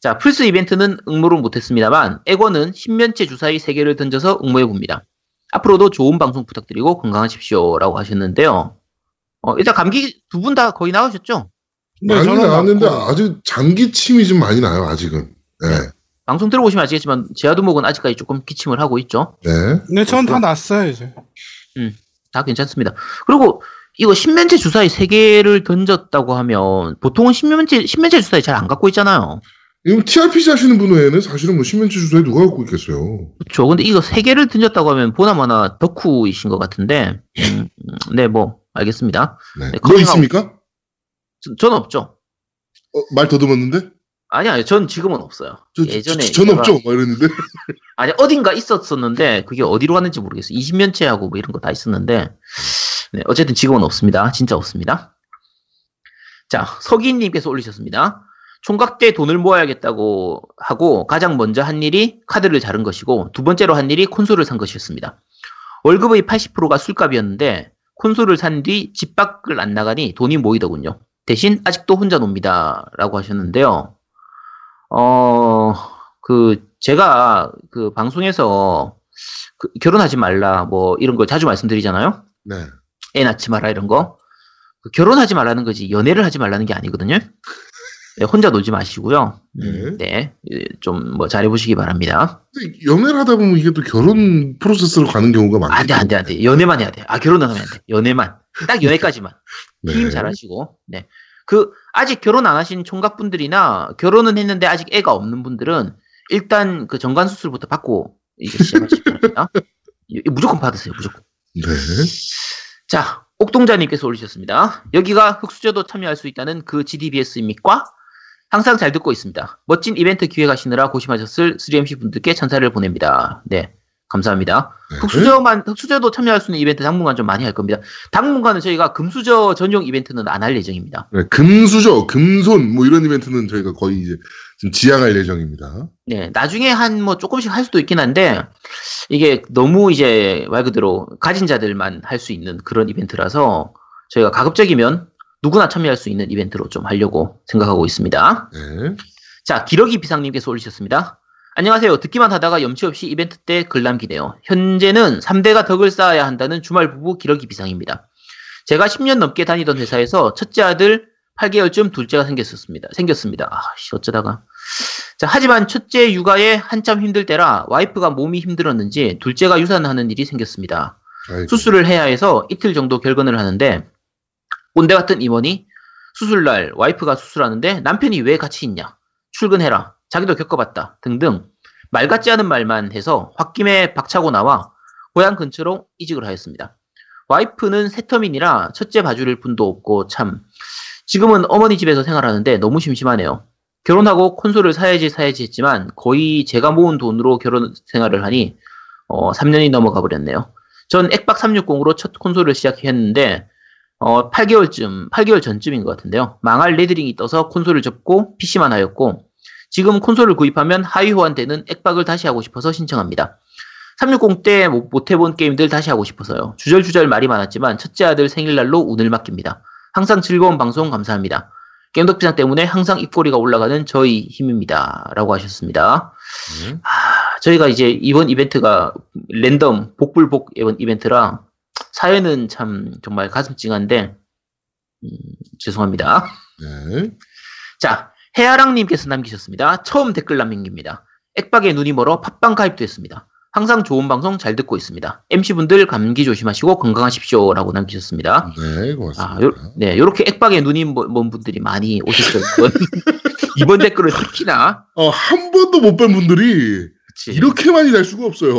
자, 플스 이벤트는 응모를 못했습니다만 액원은 신면체 주사위 3개를 던져서 응모해봅니다. 앞으로도 좋은 방송 부탁드리고 건강하십시오 라고 하셨는데요. 어, 일단 감기 두 분 다 거의 나으셨죠? 네, 많이 저는 나왔는데. 아직 장기침이 좀 많이 나요, 아직은. 네. 방송 들어보시면 아시겠지만 제아두목은 아직까지 조금 기침을 하고 있죠. 네. 네, 저는 다 났어요 이제. 다 괜찮습니다. 그리고 이거 십면체 주사위 3개를 던졌다고 하면 보통은 십면체 십면체 주사위 잘 안 갖고 있잖아요. 이거 TRPG 하시는 분 외에는 사실은 뭐 십면체 주사위 누가 갖고 있겠어요. 그렇죠. 근데 이거 3개를 던졌다고 하면 보나마나 덕후이신 것 같은데 음, 음, 네, 뭐 알겠습니다. 네. 네, 뭐 커밍아웃. 있습니까? 저, 전 없죠. 어, 말 더듬었는데? 아니 아니 전 지금은 없어요. 저, 예전에 저, 전 없죠? 막 이랬는데. <laughs> 아니 어딘가 있었었는데 그게 어디로 갔는지 모르겠어요. 20년째하고 뭐 이런 거 다 있었는데 네, 어쨌든 지금은 없습니다. 진짜 없습니다. 자 서기님께서 올리셨습니다. 총각 때 돈을 모아야겠다고 하고 가장 먼저 한 일이 카드를 자른 것이고 두 번째로 한 일이 콘솔을 산 것이었습니다. 월급의 80%가 술값이었는데 콘솔을 산 뒤 집 밖을 안 나가니 돈이 모이더군요. 대신 아직도 혼자 놉니다. 라고 하셨는데요. 어, 그, 제가 그 방송에서 그 결혼하지 말라, 뭐 이런 걸 자주 말씀드리잖아요. 네. 애 낳지 마라, 이런 거. 그 결혼하지 말라는 거지, 연애를 하지 말라는 게 아니거든요. 네, 혼자 놀지 마시고요. 음, 네. 좀 뭐 잘해보시기 바랍니다. 연애를 하다 보면 이게 또 결혼 프로세스로 가는 경우가 많아요. 안 돼, 안 돼, 안 돼. 연애만 해야 돼. 아, 결혼은 하면 안 돼. 연애만. 딱 연애까지만. <laughs> 네. 힘 잘하시고, 네. 그, 아직 결혼 안 하신 총각분들이나, 결혼은 했는데 아직 애가 없는 분들은, 일단 그 정관 수술부터 받고, 이게 시작하시기 바랍니다. 이- 무조건 받으세요, 무조건. 네. 자, 옥동자님께서 올리셨습니다. 여기가 흑수저도 참여할 수 있다는 그 GDBS입니까? 항상 잘 듣고 있습니다. 멋진 이벤트 기획하시느라 고심하셨을 3MC 분들께 찬사를 보냅니다. 네. 감사합니다. 네. 흑수저만, 흑수저도 참여할 수 있는 이벤트 당분간 좀 많이 할 겁니다. 당분간은 저희가 금수저 전용 이벤트는 안 할 예정입니다. 네, 금수저, 금손, 뭐 이런 이벤트는 저희가 거의 이제 좀 지양할 예정입니다. 네, 나중에 한 뭐 조금씩 할 수도 있긴 한데, 이게 너무 이제 말 그대로 가진 자들만 할 수 있는 그런 이벤트라서 저희가 가급적이면 누구나 참여할 수 있는 이벤트로 좀 하려고 생각하고 있습니다. 네. 자, 기러기 비상님께서 올리셨습니다. 안녕하세요. 듣기만 하다가 염치 없이 이벤트 때 글 남기네요. 현재는 3대가 덕을 쌓아야 한다는 주말 부부 기러기 비상입니다. 제가 10년 넘게 다니던 회사에서 첫째 아들 8개월쯤 둘째가 생겼었습니다. 생겼습니다. 아, 씨, 어쩌다가. 자, 하지만 첫째 육아에 한참 힘들 때라 와이프가 몸이 힘들었는지 둘째가 유산하는 일이 생겼습니다. 아이고. 수술을 해야 해서 이틀 정도 결근을 하는데 꼰대 같은 임원이 수술날 와이프가 수술하는데 남편이 왜 같이 있냐 출근해라 자기도 겪어봤다 등등 말 같지 않은 말만 해서 홧김에 박차고 나와 고향 근처로 이직을 하였습니다. 와이프는 새터민이라 첫째 봐줄 분도 없고 참 지금은 어머니 집에서 생활하는데 너무 심심하네요. 결혼하고 콘솔을 사야지 사야지 했지만 거의 제가 모은 돈으로 결혼 생활을 하니 어, 3년이 넘어가 버렸네요. 전 액박 360으로 첫 콘솔을 시작했는데 어, 8개월쯤 8개월 전쯤인 것 같은데요. 망할 red ring이 떠서 콘솔을 접고 PC만 하였고 지금 콘솔을 구입하면 하위 호환되는 액박을 다시 하고 싶어서 신청합니다. 360 때 못 해본 게임들 다시 하고 싶어서요. 주절주절 말이 많았지만 첫째 아들 생일날로 운을 맡깁니다. 항상 즐거운 방송 감사합니다. 게임덕비상 때문에 항상 입꼬리가 올라가는 저희 힘입니다. 라고 하셨습니다. 네. 아, 저희가 이제 이번 이벤트가 랜덤 복불복 이번 이벤트라 사연은 참 정말 가슴 찡한데 음, 죄송합니다. 네. 자 해아랑님께서 남기셨습니다. 처음 댓글 남깁니다. 액박에 눈이 멀어 팟빵 가입도 했습니다. 항상 좋은 방송 잘 듣고 있습니다. MC분들 감기 조심하시고 건강하십시오. 라고 남기셨습니다. 네, 아, 고맙습니다. 요, 네, 요렇게 액박에 눈이 먼, 먼 분들이 많이 오셨어요. <laughs> 이번, 이번 댓글은 특히나. 어, 한 번도 못 뵌 분들이 그치. 이렇게 많이 날 수가 없어요.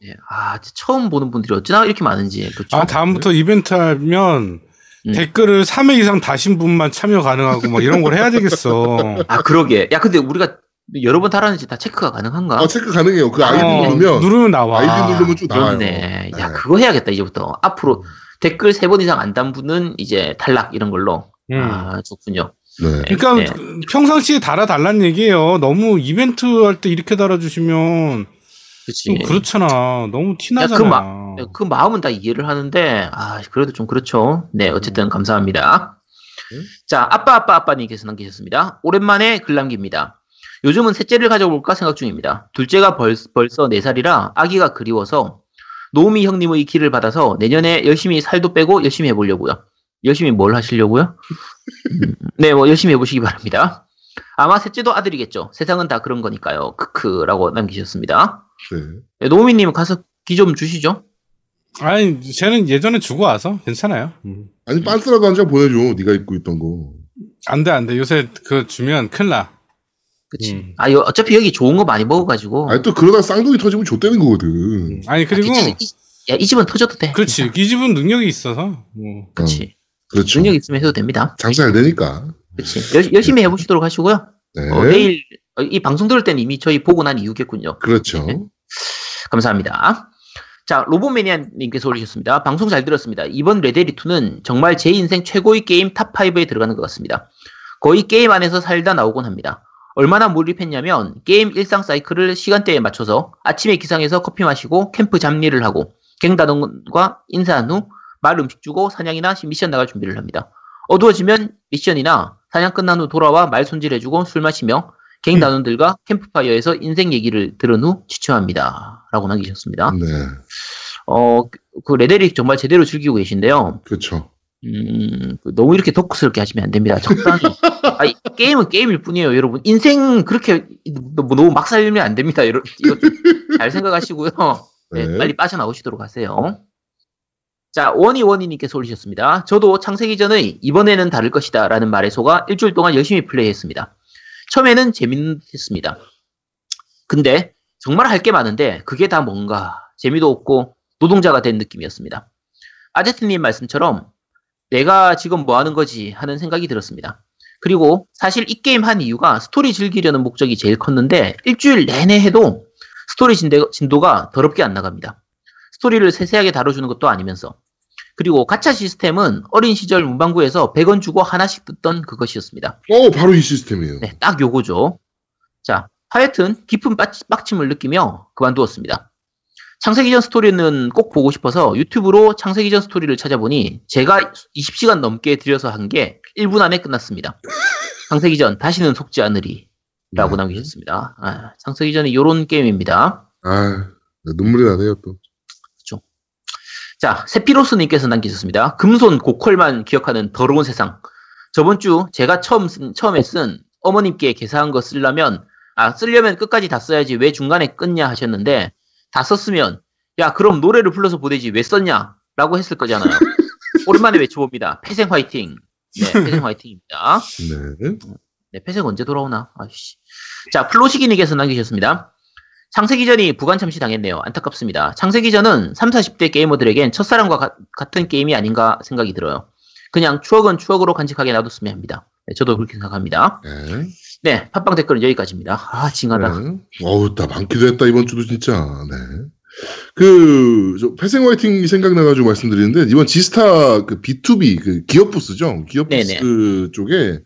네, 아, 처음 보는 분들이 어찌나 이렇게 많은지. 그렇죠? 아, 다음부터 이벤트 하면 음. 댓글을 3회 이상 다신 분만 참여 가능하고 막 이런 걸 해야 되겠어. 아, 그러게. 야, 근데 우리가 여러 번 달았는지 다 체크가 가능한가? 아, 체크 가능해요. 그 아이디 어, 누르면 누르면 나와. 아이디 누르면 쭉 나와요. 그렇네. 야, 네. 그거 해야겠다, 이제부터. 앞으로 댓글 세번 이상 안 단 분은 이제 탈락, 이런 걸로. 음. 아, 좋군요. 네. 그러니까 네. 그 평상시에 달아달라는 얘기예요. 너무 이벤트 할 때 이렇게 달아주시면 그렇잖아. 너무 야, 티나잖아. 그 마- 그 마음은 다 이해를 하는데, 아, 그래도 좀 그렇죠. 네, 어쨌든 감사합니다. 음. 자, 아빠, 아빠, 아빠님께서 남기셨습니다. 오랜만에 글 남깁니다. 요즘은 셋째를 가져볼까 생각 중입니다. 둘째가 벌, 벌써 4살이라 아기가 그리워서 노우미 형님의 길을 받아서 내년에 열심히 살도 빼고 열심히 해보려고요. 열심히 뭘 하시려고요? 음, 네, 뭐 열심히 해보시기 바랍니다. 아마 셋째도 아들이겠죠. 세상은 다 그런 거니까요. 크크라고 남기셨습니다. 네. 네, 노우미님 가서 기 좀 주시죠. 아니, 쟤는 예전에 주고 와서 괜찮아요. 음. 아니 빤스라도 한 장 보내줘. 네가 입고 있던 거. 안 돼, 안 돼. 요새 그거 주면 큰일 나. 그치. 음. 아, 여- 어차피 여기 좋은 거 많이 먹어가지고. 아니 또 그러다 쌍둥이 터지면 좆되는 거거든. 음. 아니, 그리고, 아, 이, 이- 야, 이 집은 터져도 돼. 그렇지. 이 집은 능력이 있어서. 뭐. 그치. 그렇죠. 능력 있으면 해도 됩니다. 장사 잘 되니까. 그치. 열, 열심히 해보시도록 하시고요. 네. 어, 내일, 어, 이 방송 들을 때는 이미 저희 보고 난 이후겠군요. 그렇죠. 네. 감사합니다. 자, 로봇매니아님께서 올리셨습니다. 방송 잘 들었습니다. 이번 레데리2는 정말 제 인생 최고의 게임 top 5에 들어가는 것 같습니다. 거의 게임 안에서 살다 나오곤 합니다. 얼마나 몰입했냐면 게임 일상 사이클을 시간대에 맞춰서 아침에 기상해서 커피 마시고 캠프 잡일을 하고 갱단원과 인사한 후 말 음식 주고 사냥이나 미션 나갈 준비를 합니다. 어두워지면 미션이나 사냥 끝난 후 돌아와 말 손질해주고 술 마시며 갱단원들과 캠프파이어에서 인생 얘기를 들은 후 지쳐합니다. 라고 남기셨습니다. 네. 어, 그- 그 레데리 정말 제대로 즐기고 계신데요. 그렇죠. 음, 그 너무 이렇게 덕후스럽게 하시면 안 됩니다. 적당히. 아니, 게임은 게임일 뿐이에요, 여러분. 인생 그렇게 너- 너무 막 살면 안 됩니다. 여러- 이거 좀잘 생각하시고요. 네, 네. 빨리 빠져나오시도록 하세요. 자, 원이 원이님께서 올리셨습니다. 저도 창세기 전의 이번에는 다를 것이다 라는 말에 속아 일주일 동안 열심히 플레이했습니다. 처음에는 재밌었습니다. 근데 정말 할 게 많은데 그게 다 뭔가 재미도 없고 노동자가 된 느낌이었습니다. 아제트님 말씀처럼 내가 지금 뭐 하는 거지 하는 생각이 들었습니다. 그리고 사실 이 게임 한 이유가 스토리 즐기려는 목적이 제일 컸는데 일주일 내내 해도 스토리 진대- 진도가 더럽게 안 나갑니다. 스토리를 세세하게 다뤄주는 것도 아니면서 그리고 가차 시스템은 어린 시절 문방구에서 100원 주고 하나씩 뜯던 그것이었습니다. 어, 바로 이 시스템이에요. 네, 딱 요거죠. 자, 하여튼 깊은 빡, 빡침을 느끼며 그만두었습니다. 창세기 전 스토리는 꼭 보고 싶어서 유튜브로 창세기 전 스토리를 찾아보니 제가 20시간 넘게 들여서 한 게 1분 안에 끝났습니다. 창세기 전 다시는 속지 않으리 라고 네. 남기셨습니다. 아, 창세기전이 요런 게임입니다. 아, 네, 눈물이 나네요 또. 자, 세피로스님께서 남기셨습니다. 금손 고퀄만 기억하는 더러운 세상. 저번 주 제가 처음 쓴, 처음에 쓴 어머님께 계산한 거 쓰려면, 아, 쓰려면 끝까지 다 써야지 왜 중간에 끊냐 하셨는데, 다 썼으면, 야, 그럼 노래를 불러서 보내지 왜 썼냐? 라고 했을 거잖아요. <laughs> 오랜만에 외쳐봅니다. 폐생 화이팅. 네, <laughs> 폐생 화이팅입니다. 네. 네, 폐생 언제 돌아오나? 아이씨. 자, 플로시기님께서 남기셨습니다. 창세기 전이 부관 참시 당했네요. 안타깝습니다. 창세기 전은 3, 40대 게이머들에겐 첫사랑과 가- 같은 게임이 아닌가 생각이 들어요. 그냥 추억은 추억으로 간직하게 놔뒀으면 합니다. 네, 저도 그렇게 생각합니다. 네. 네, 팟빵 댓글은 여기까지입니다. 아, 징하다. 네. 어우, 나 많기도 했다, 이번 주도 진짜. 네. 그, 저, 패생 화이팅이 생각나가지고 말씀드리는데, 이번 지스타 그 B2B, 그 기업 부스죠? 기업 부스 네네. 쪽에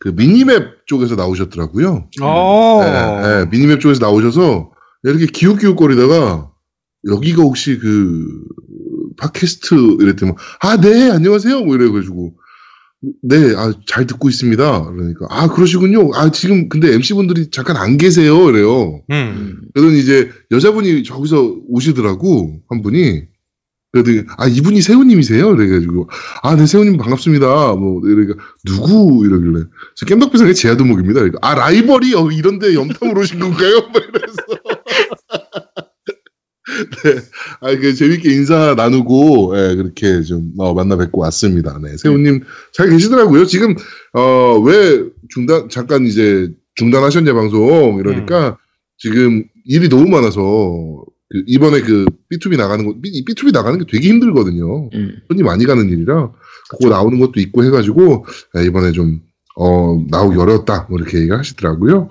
그 미니맵 쪽에서 나오셨더라고요. 어. 네, 네, 미니맵 쪽에서 나오셔서 이렇게 기웃기웃거리다가 여기가 혹시 그 팟캐스트 이랬더니 아, 네, 안녕하세요. 뭐 이래가지고 네, 아, 잘 듣고 있습니다. 그러니까 아, 그러시군요. 아, 지금 근데 MC분들이 잠깐 안 계세요. 이래요. 음. 음, 그러더니 이제 여자분이 저기서 오시더라고 한 분이 그러더니 아 이분이 세훈님이세요 그래가지고 아 네 세훈님 반갑습니다 뭐 이러니까 누구 이러길래 저 깸덕비상의 제아도목입니다 그러니까 아 라이벌이 어, 이런데 염탐으로 오신 건가요 <laughs> 막 이래서 네 아 그 재밌게 인사 나누고 예, 그렇게 좀 어, 만나 뵙고 왔습니다 네 세훈님 잘 계시더라고요 지금 어 왜 중단 잠깐 이제 중단하셨냐 방송 이러니까 지금 일이 너무 많아서 그 이번에 그 B2B 나가는 거 B, B2B 나가는 게 되게 힘들거든요. 음. 손이 많이 가는 일이라 그거 나오는 것도 있고 해가지고 네, 이번에 좀 어, 나오기 어려웠다 뭐 이렇게 얘기를 하시더라고요.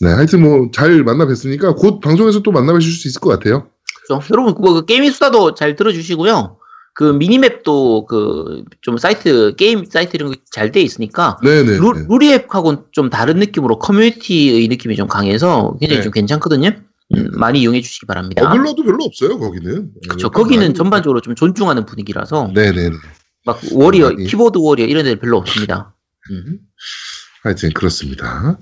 네, 하여튼 뭐 잘 만나 뵀으니까 곧 방송에서 또 만나 뵈실 수 있을 것 같아요. 그렇죠. 여러분, 그거 그 게임의 수다도 잘 들어주시고요. 그 미니맵도 그 좀 사이트, 게임 사이트 이런 거 잘 돼 있으니까 네네. 루, 루리웹하고는 좀 다른 느낌으로 커뮤니티의 느낌이 좀 강해서 굉장히 네. 좀 괜찮거든요. 음, 많이 이용해 주시기 바랍니다. 어그로도 별로 없어요 거기는. 그렇죠. 거기는 전반적으로 좀 존중하는 분위기라서 네네네. 막 warrior, 많이. keyboard warrior 이런 데는 별로 없습니다. 음. 하여튼 그렇습니다.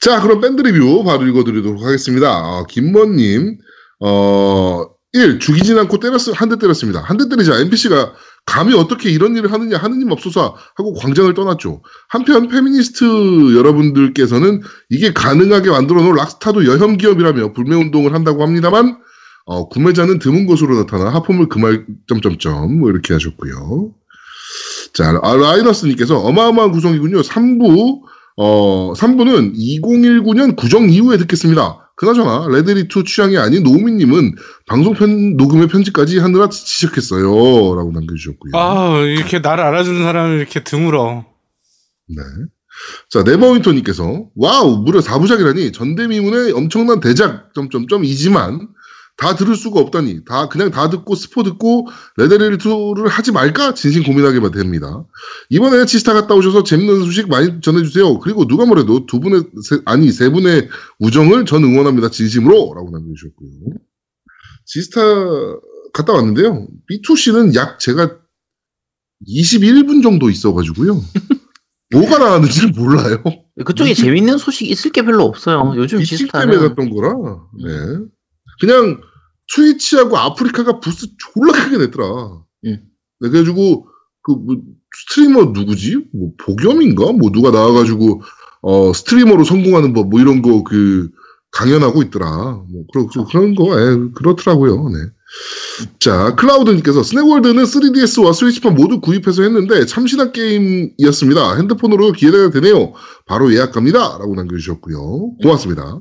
자, 그럼 밴드 리뷰 바로 읽어드리도록 하겠습니다. 어, 김머님, 어, 1. 죽이진 않고 때렸, 한 대 때렸습니다. 한 대 때리자 NPC가 감히 어떻게 이런 일을 하느냐 하느님 맙소사 하고 광장을 떠났죠. 한편 페미니스트 여러분들께서는 이게 가능하게 만들어 놓은 락스타도 여혐 기업이라며 불매운동을 한다고 합니다만, 어, 구매자는 드문 것으로 나타나 하품을 금할 점점점 뭐 이렇게 하셨고요. 자, 아, 라이너스님께서 어마어마한 구성이군요. 3부, 어, 3부는 2019년 구정 이후에 듣겠습니다. 그나저나, 레드리2 취향이 아닌 노우미님은 방송 편, 녹음의 편집까지 하느라 지치셨겠어요. 라고 남겨주셨고요. 아, 이렇게 나를 알아주는 사람이 이렇게 드물어. 네. 자, 네버윈터님께서, 와우, 무려 4부작이라니, 전대미문의 엄청난 대작, 점점점이지만, 다 들을 수가 없다니, 다, 그냥 다 듣고, 스포 듣고, 레데리투를 하지 말까? 진심 고민하게 됩니다. 이번에 지스타 갔다 오셔서 재밌는 소식 많이 전해주세요. 그리고 누가 뭐래도 두 분의, 세- 아니, 세 분의 우정을 전 응원합니다. 진심으로. 라고 남겨주셨고요. 지스타 갔다 왔는데요. B2C는 약 제가 21분 정도 있어가지고요. <laughs> 뭐가 나왔는지를 몰라요. 그쪽에 재밌는 소식 있을 게 별로 없어요. 요즘 미팅 때문에 갔던 거라. 네. 그냥 트위치하고 아프리카가 부스 졸라 크게 냈더라. 음. 네, 그래가지고 그 뭐 스트리머 누구지? 뭐 복염인가? 뭐 누가 나와가지고 어 스트리머로 성공하는 법 뭐 이런 거 그 강연하고 있더라. 뭐 그런 그런 거 예, 그렇더라고요. 네. 자, 클라우드님께서 스낵월드는 3DS와 스위치판 모두 구입해서 했는데 참신한 게임이었습니다. 핸드폰으로 기대가 되네요. 바로 예약 갑니다. 라고 남겨주셨고요. 고맙습니다.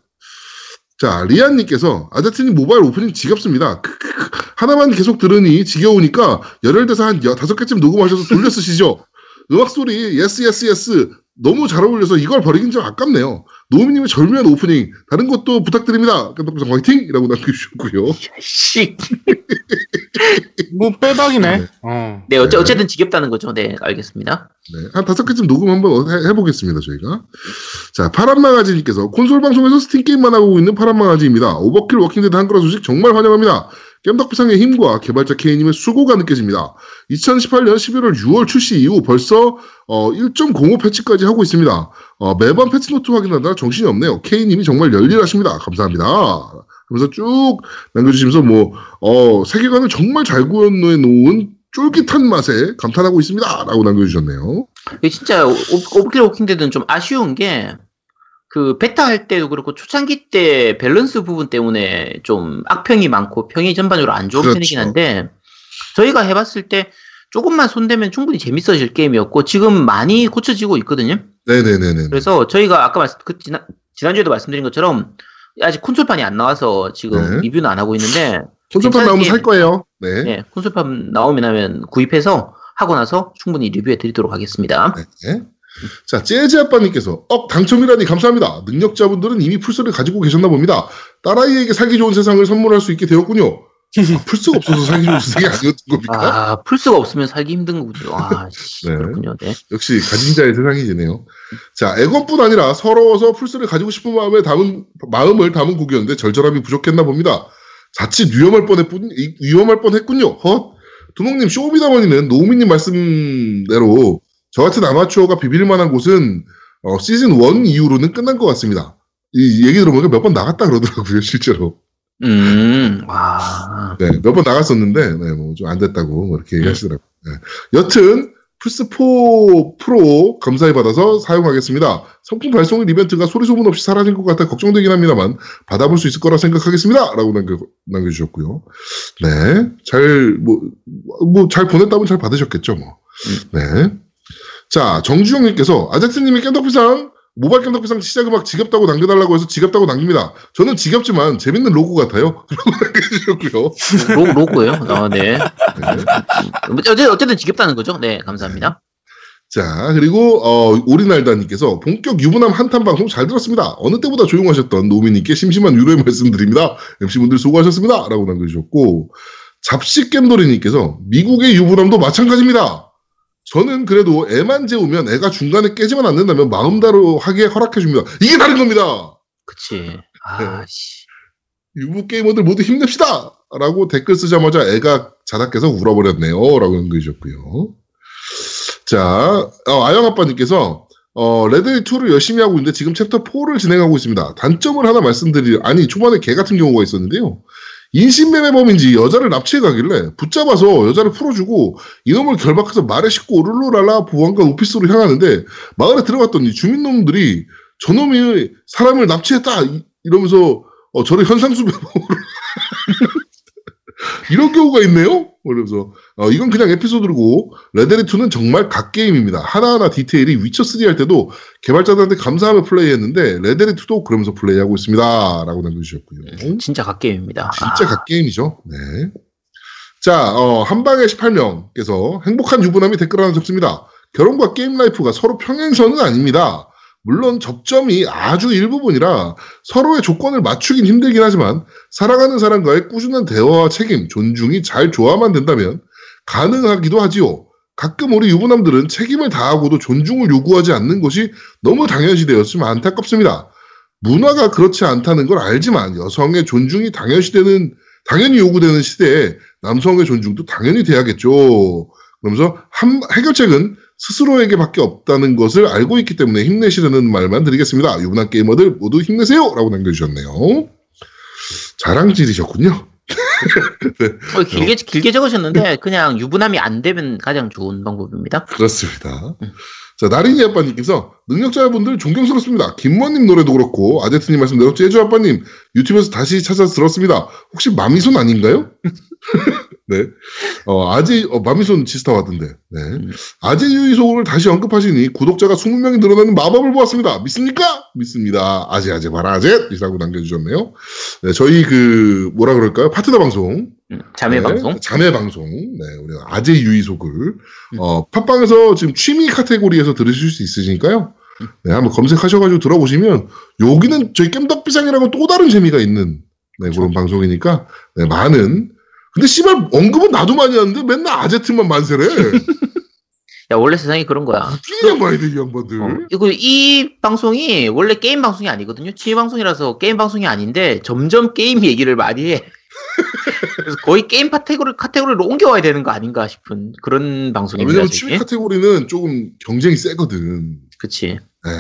자, 리안님께서 아자트님 모바일 오프닝 지겹습니다. <laughs> 하나만 계속 들으니 지겨우니까 열혈대사 한 여- 다섯 개쯤 녹음하셔서 돌려 쓰시죠. <laughs> 음악 소리 yes yes yes 너무 잘 어울려서 이걸 버리긴 좀 아깝네요. 노미님의 절묘한 오프닝 다른 것도 부탁드립니다. 깜빡깜빡 화이팅 이라고 남겨주셨고요. 씨. <laughs> 뭐 빼박이네. 네. 어. 네, 어째, 어쨌든 지겹다는 거죠. 네, 알겠습니다. 네, 한 다섯 개쯤 녹음 한번 해, 보겠습니다 저희가. 자, 파란망아지님께서 콘솔 방송에서 스팀 게임만 하고 있는 파란망아지입니다. 오버킬 워킹데드 한글화 소식 정말 환영합니다. 겜덕비상의 힘과 개발자 K님의 수고가 느껴집니다. 2018년 11월 6월 출시 이후 벌써 어, 1.05 패치까지 하고 있습니다. 어, 매번 patch note 확인하느라 정신이 없네요. K님이 정말 열일하십니다. 감사합니다. 그러면서 쭉 남겨주시면서 뭐 어, 세계관을 정말 잘 구현해 놓은 쫄깃한 맛에 감탄하고 있습니다. 라고 남겨주셨네요. 진짜 오- 오버킬 워킹데드는 좀 아쉬운 게, 그, 베타 할 때도 그렇고, 초창기 때 밸런스 부분 때문에 좀 악평이 많고, 평이 전반적으로 안 좋은 그렇죠. 편이긴 한데, 저희가 해봤을 때, 조금만 손대면 충분히 재밌어질 게임이었고, 지금 많이 고쳐지고 있거든요. 네네네네. 그래서 저희가 아까 말씀, 그 지난, 지난주에도 말씀드린 것처럼, 아직 콘솔판이 안 나와서 지금 네. 리뷰는 안 하고 있는데 콘솔판 나오면 살 거예요. 네. 네, 콘솔판 나오면 하면 구입해서 하고 나서 충분히 리뷰해 드리도록 하겠습니다. 네. 자, 재즈 아빠님께서, 억, 당첨이라니 감사합니다. 능력자분들은 이미 풀스를 가지고 계셨나 봅니다. 딸아이에게 살기 좋은 세상을 선물할 수 있게 되었군요. 아, 풀스가 없어서 살기 좋은 세상이 아니었던 겁니까? 아, 풀스가 없으면 살기 힘든 거군요. 아, 씨, <laughs> 네. 그렇군요. 네. 역시 가진 자의 세상이지네요. 자, 애건뿐 아니라 서러워서 풀스를 가지고 싶은 마음에 담은, 마음을 담은 곡이었는데 절절함이 부족했나 봅니다. 자칫 위험할 뻔했군, 이- 위험할 뻔했군요. 헛. 두목님, 쇼미더머니는 노우미님 말씀대로 저 같은 아마추어가 비빌 만한 곳은 어, 시즌 1 이후로는 끝난 것 같습니다. 이 얘기 들어보니까 몇 번 나갔다 그러더라고요, <laughs> 실제로. 음, 와. 네, 몇 번 나갔었는데, 네, 뭐, 좀 안 됐다고, 뭐 이렇게 얘기하시더라고요. 네. 여튼, 플스4 프로 감사히 받아서 사용하겠습니다. 상품 발송일 이벤트가 소리 소문 없이 사라진 것 같아 걱정되긴 합니다만, 받아볼 수 있을 거라 생각하겠습니다. 라고 남겨, 남겨주셨고요. 네. 잘, 뭐, 뭐, 잘 보냈다면 잘 받으셨겠죠, 뭐. 네. 자, 정주영님께서, 아제트님이 깬덕비상, 모바일 깬덕비상 시작음악 지겹다고 남겨달라고 해서 지겹다고 남깁니다. 저는 지겹지만 재밌는 로고 같아요. <laughs> 남겨주셨고요. 로, 로고요? 아, 네. 네. 어쨌든, 어쨌든 지겹다는 거죠? 네, 감사합니다. 자, 그리고, 어, 오리날다님께서 본격 유부남 한탄 방송 잘 들었습니다. 어느 때보다 조용하셨던 노미님께 심심한 위로의 말씀 드립니다. MC분들 수고하셨습니다. 라고 남겨주셨고, 잡식겜돌이님께서 미국의 유부남도 마찬가지입니다. 저는 그래도 애만 재우면 애가 중간에 깨지만 않는다면 마음대로 하게 허락해 줍니다. 이게 다른 겁니다! 그치. 아, 씨. 유부 게이머들 모두 힘냅시다! 라고 댓글 쓰자마자 애가 자다깨서 울어버렸네요. 라고 남겨주셨고요. 자, 어, 아영아빠님께서, 어, 레데2를 열심히 하고 있는데 지금 챕터 4를 진행하고 있습니다. 단점을 하나 말씀드리, 아니, 초반에 개 같은 경우가 있었는데요. 인신매매 범인지 여자를 납치해 가길래 붙잡아서 여자를 풀어주고 이놈을 결박해서 말에 싣고 룰루랄라 보안관 오피스로 향하는데 마을에 들어갔더니 주민놈들이 저놈이 사람을 납치했다 이- 이러면서 어, 저를 현상수배범으로 <laughs> <laughs> 이런 경우가 있네요. 그래서 어, 이건 그냥 에피소드고 레데리2는 정말 각 게임입니다. 하나하나 디테일이 위쳐3 할 때도 개발자들한테 감사하며 플레이했는데 레데리2도 그러면서 플레이하고 있습니다. 라고 남겨주셨고요. 진짜 갓게임입니다. 진짜 각 게임이죠. 네. 자, 어, 한방에 18명께서 행복한 유부남이 댓글 하나 적습니다. 결혼과 게임 life가 서로 평행선은 아닙니다. 물론 접점이 아주 일부분이라 서로의 조건을 맞추긴 힘들긴 하지만 사랑하는 사람과의 꾸준한 대화와 책임, 존중이 잘 조화만 된다면 가능하기도 하지요. 가끔 우리 유부남들은 책임을 다하고도 존중을 요구하지 않는 것이 너무 당연시되었으면 안타깝습니다. 문화가 그렇지 않다는 걸 알지만 여성의 존중이 당연시되는 당연히 요구되는 시대에 남성의 존중도 당연히 돼야겠죠. 그러면서 한, 해결책은 스스로에게밖에 없다는 것을 알고 있기 때문에 힘내시라는 말만 드리겠습니다. 유부남 게이머들 모두 힘내세요! 라고 남겨주셨네요. 자랑질이셨군요. <laughs> 어, 길게, 길게 적으셨는데, 그냥 유부남이 안 되면 가장 좋은 방법입니다. 그렇습니다. 자, 나린이 아빠님께서 능력자분들 존경스럽습니다. 김모님 노래도 그렇고, 아제트님 말씀대로 제주 아빠님 유튜브에서 다시 찾아서 들었습니다. 혹시 마미손 아닌가요? <laughs> 네. 어, 아재, 어, 마미손 지스타 왔던데. 네. 아재 유이소를 다시 언급하시니 구독자가 20명이 늘어나는 마법을 보았습니다. 믿습니까? 믿습니다. 아재, 아재, 봐라, 아재! 이라고 남겨주셨네요. 네, 저희 그, 뭐라 그럴까요? 파트너 방송. 음, 자매 네, 방송. 자매 방송. 네, 우리 아재 유이속을 어, 팟빵에서 지금 취미 카테고리에서 들으실 수 있으시니까요. 네, 한번 검색하셔가지고 들어보시면 여기는 저희 겜덕비상이라고 또 다른 재미가 있는 네, 그런 방송이니까 네, 많은. 근데 씨발 언급은 나도 많이 하는데 맨날 아재팀만 만세래. <laughs> 야, 원래 세상이 그런 거야. 웃기냐 말이야 이 양반들. 어, 이거 이 방송이 원래 게임 방송이 아니거든요. 취미 방송이라서 게임 방송이 아닌데 점점 게임 얘기를 많이 해. <laughs> 그래서 거의 게임 카테고리 카테고리로 옮겨와야 되는 거 아닌가 싶은 그런 아, 방송입니다. 왜냐면 이게. 취미 카테고리는 조금 경쟁이 세거든. 그치. 네.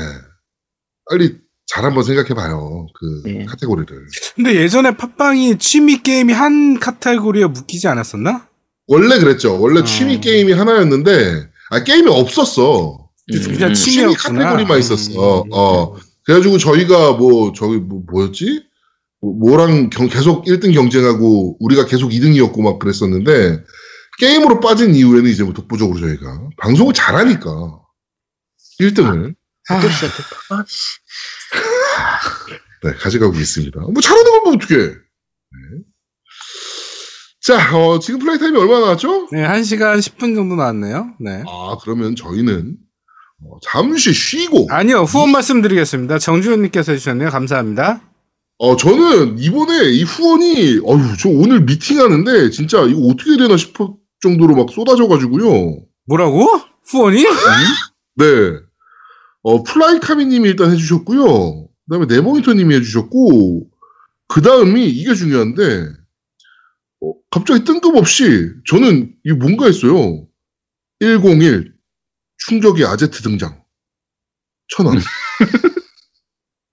빨리 잘 한번 생각해봐요. 그 네. 카테고리를. 근데 예전에 팟빵이 취미 게임이 한 카테고리에 묶이지 않았었나? 원래 그랬죠. 원래 어. 취미 게임이 하나였는데, 아, 게임이 없었어. 그냥 음. 취미 취미였구나. 카테고리만 있었어. 음. 어. 그래가지고 저희가 뭐, 저기, 뭐, 뭐였지? 뭐, 뭐랑 경- 계속 1등 경쟁하고, 우리가 계속 2등이었고 막 그랬었는데, 게임으로 빠진 이후에는 이제 뭐 독보적으로 저희가 방송을 잘하니까 1등을. 아, 또 시작했다. 아, 씨. 네, 가져가고 있습니다. 뭐 잘하는 걸뭐 어떻게? 네. 자, 어, 지금 플레이 타임이 얼마나 나왔죠? 네, 1시간 10분 정도 나왔네요. 네. 아, 그러면 저희는 어, 잠시 쉬고 아니요, 후원 말씀드리겠습니다. 정주현 님께서 해 주셨네요. 감사합니다. 어, 저는 이번에 이 후원이, 어휴, 저 오늘 미팅하는데, 진짜 이거 어떻게 되나 싶을 정도로 막 쏟아져 가지고요. 뭐라고? 후원이? 네. 어, 플라이카미님이 일단 해주셨고요. 그 다음에 네모니터님이 해주셨고, 그 다음이 이게 중요한데, 어, 갑자기 뜬금없이, 저는 이게 뭔가 했어요. 101, 충격의 아제트 등장. 천 원. <laughs>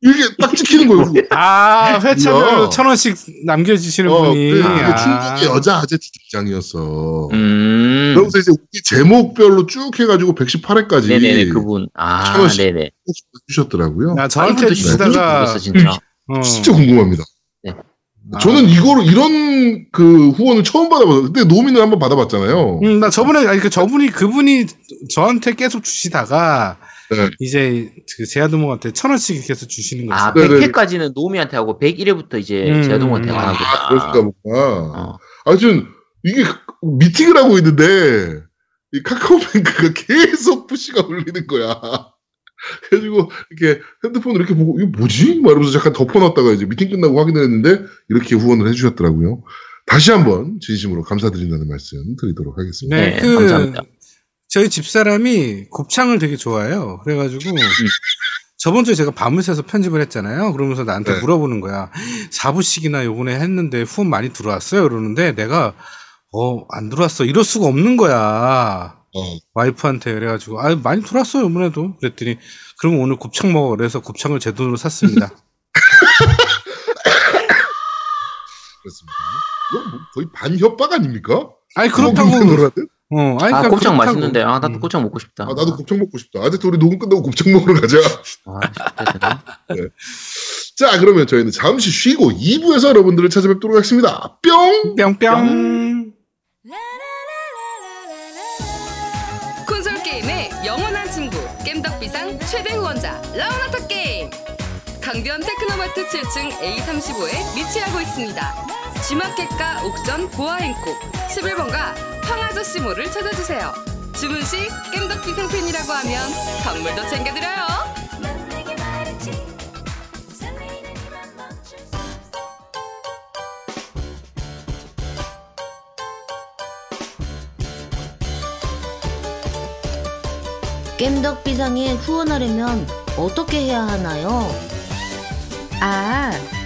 이게 딱 찍히는 거예요. <laughs> 아, 회차별로 야. 천 원씩 남겨주시는 어, 분이. 그, 아. 충격의 여자 아제트 등장이었어. 음. 그러면서 이제 우리 제목별로 쭉 해가지고 118회까지 네네네, 그분. 아, 천 원씩. 네네. 주셨더라고요. 아, 저한테 주시다가. 모르겠어, 진짜. 어. 진짜 궁금합니다. 아. 저는 이거로 이런 그 후원을 처음 받아봤어요. 근데 노미는 한번 받아봤잖아요. 음, 나 저번에, 아니, 그 저분이, 그분이 저한테 계속 주시다가, 네. 이제 그 제아도목한테 천 원씩 계속 주시는 거죠. 아, 네네네. 100회까지는 노미한테 하고 101회부터 이제 음. 제아동한테 하나 아, 보다. 그러니까 뭔가. 어. 아무튼 이게 미팅을 하고 있는데 이 카카오뱅크가 계속 푸시가 울리는 거야. <laughs> 그래가지고 이렇게 핸드폰을 이렇게 보고 이거 뭐지? 막 이러면서 잠깐 덮어놨다가 이제 미팅 끝나고 확인을 했는데 이렇게 후원을 해주셨더라고요. 다시 한번 진심으로 감사드린다는 말씀 드리도록 하겠습니다. 네, 네, 그, 감사합니다. 저희 집사람이 곱창을 되게 좋아해요. 그래가지고, 저번 주에 제가 밤을 새서 편집을 했잖아요. 그러면서 나한테 네. 물어보는 거야. 4부씩이나 요번에 했는데 후원 많이 들어왔어요? 그러는데 내가, 어, 안 들어왔어. 이럴 수가 없는 거야. 어. 와이프한테 그래가지고, 아, 많이 들어왔어요, 이번에도. 그랬더니, 그러면 오늘 곱창 먹어. 그래서 곱창을 제 돈으로 샀습니다. <laughs> 그렇습니다. 이건 뭐 거의 반협박 아닙니까? 아니, 그렇다고. 어, 아니, 아, 그러니까 곱창 그렇다고. 맛있는데. 아, 나도 음. 곱창 먹고 싶다. 아, 나도 곱창 먹고 싶다. 아, 근데 우리 녹음 끝나고 곱창 먹으러 가자. 아, 되나? <laughs> 자, 그러면 저희는 잠시 쉬고 2부에서 여러분들을 찾아뵙도록 하겠습니다. 뿅! 뿅 뿅. 콘솔 게임의 영원한 친구 겜덕비상 최대 후원자 라운하터 게임 강변 테크노마트 7층 A35에 위치하고 있습니다. G마켓과 옥션 보아핸콕 11번가 황아저씨몰을 찾아주세요. 주문 시 겜덕비상 팬이라고 하면 선물도 챙겨드려요. 겜덕 비상에 후원하려면 어떻게 해야 하나요? 아,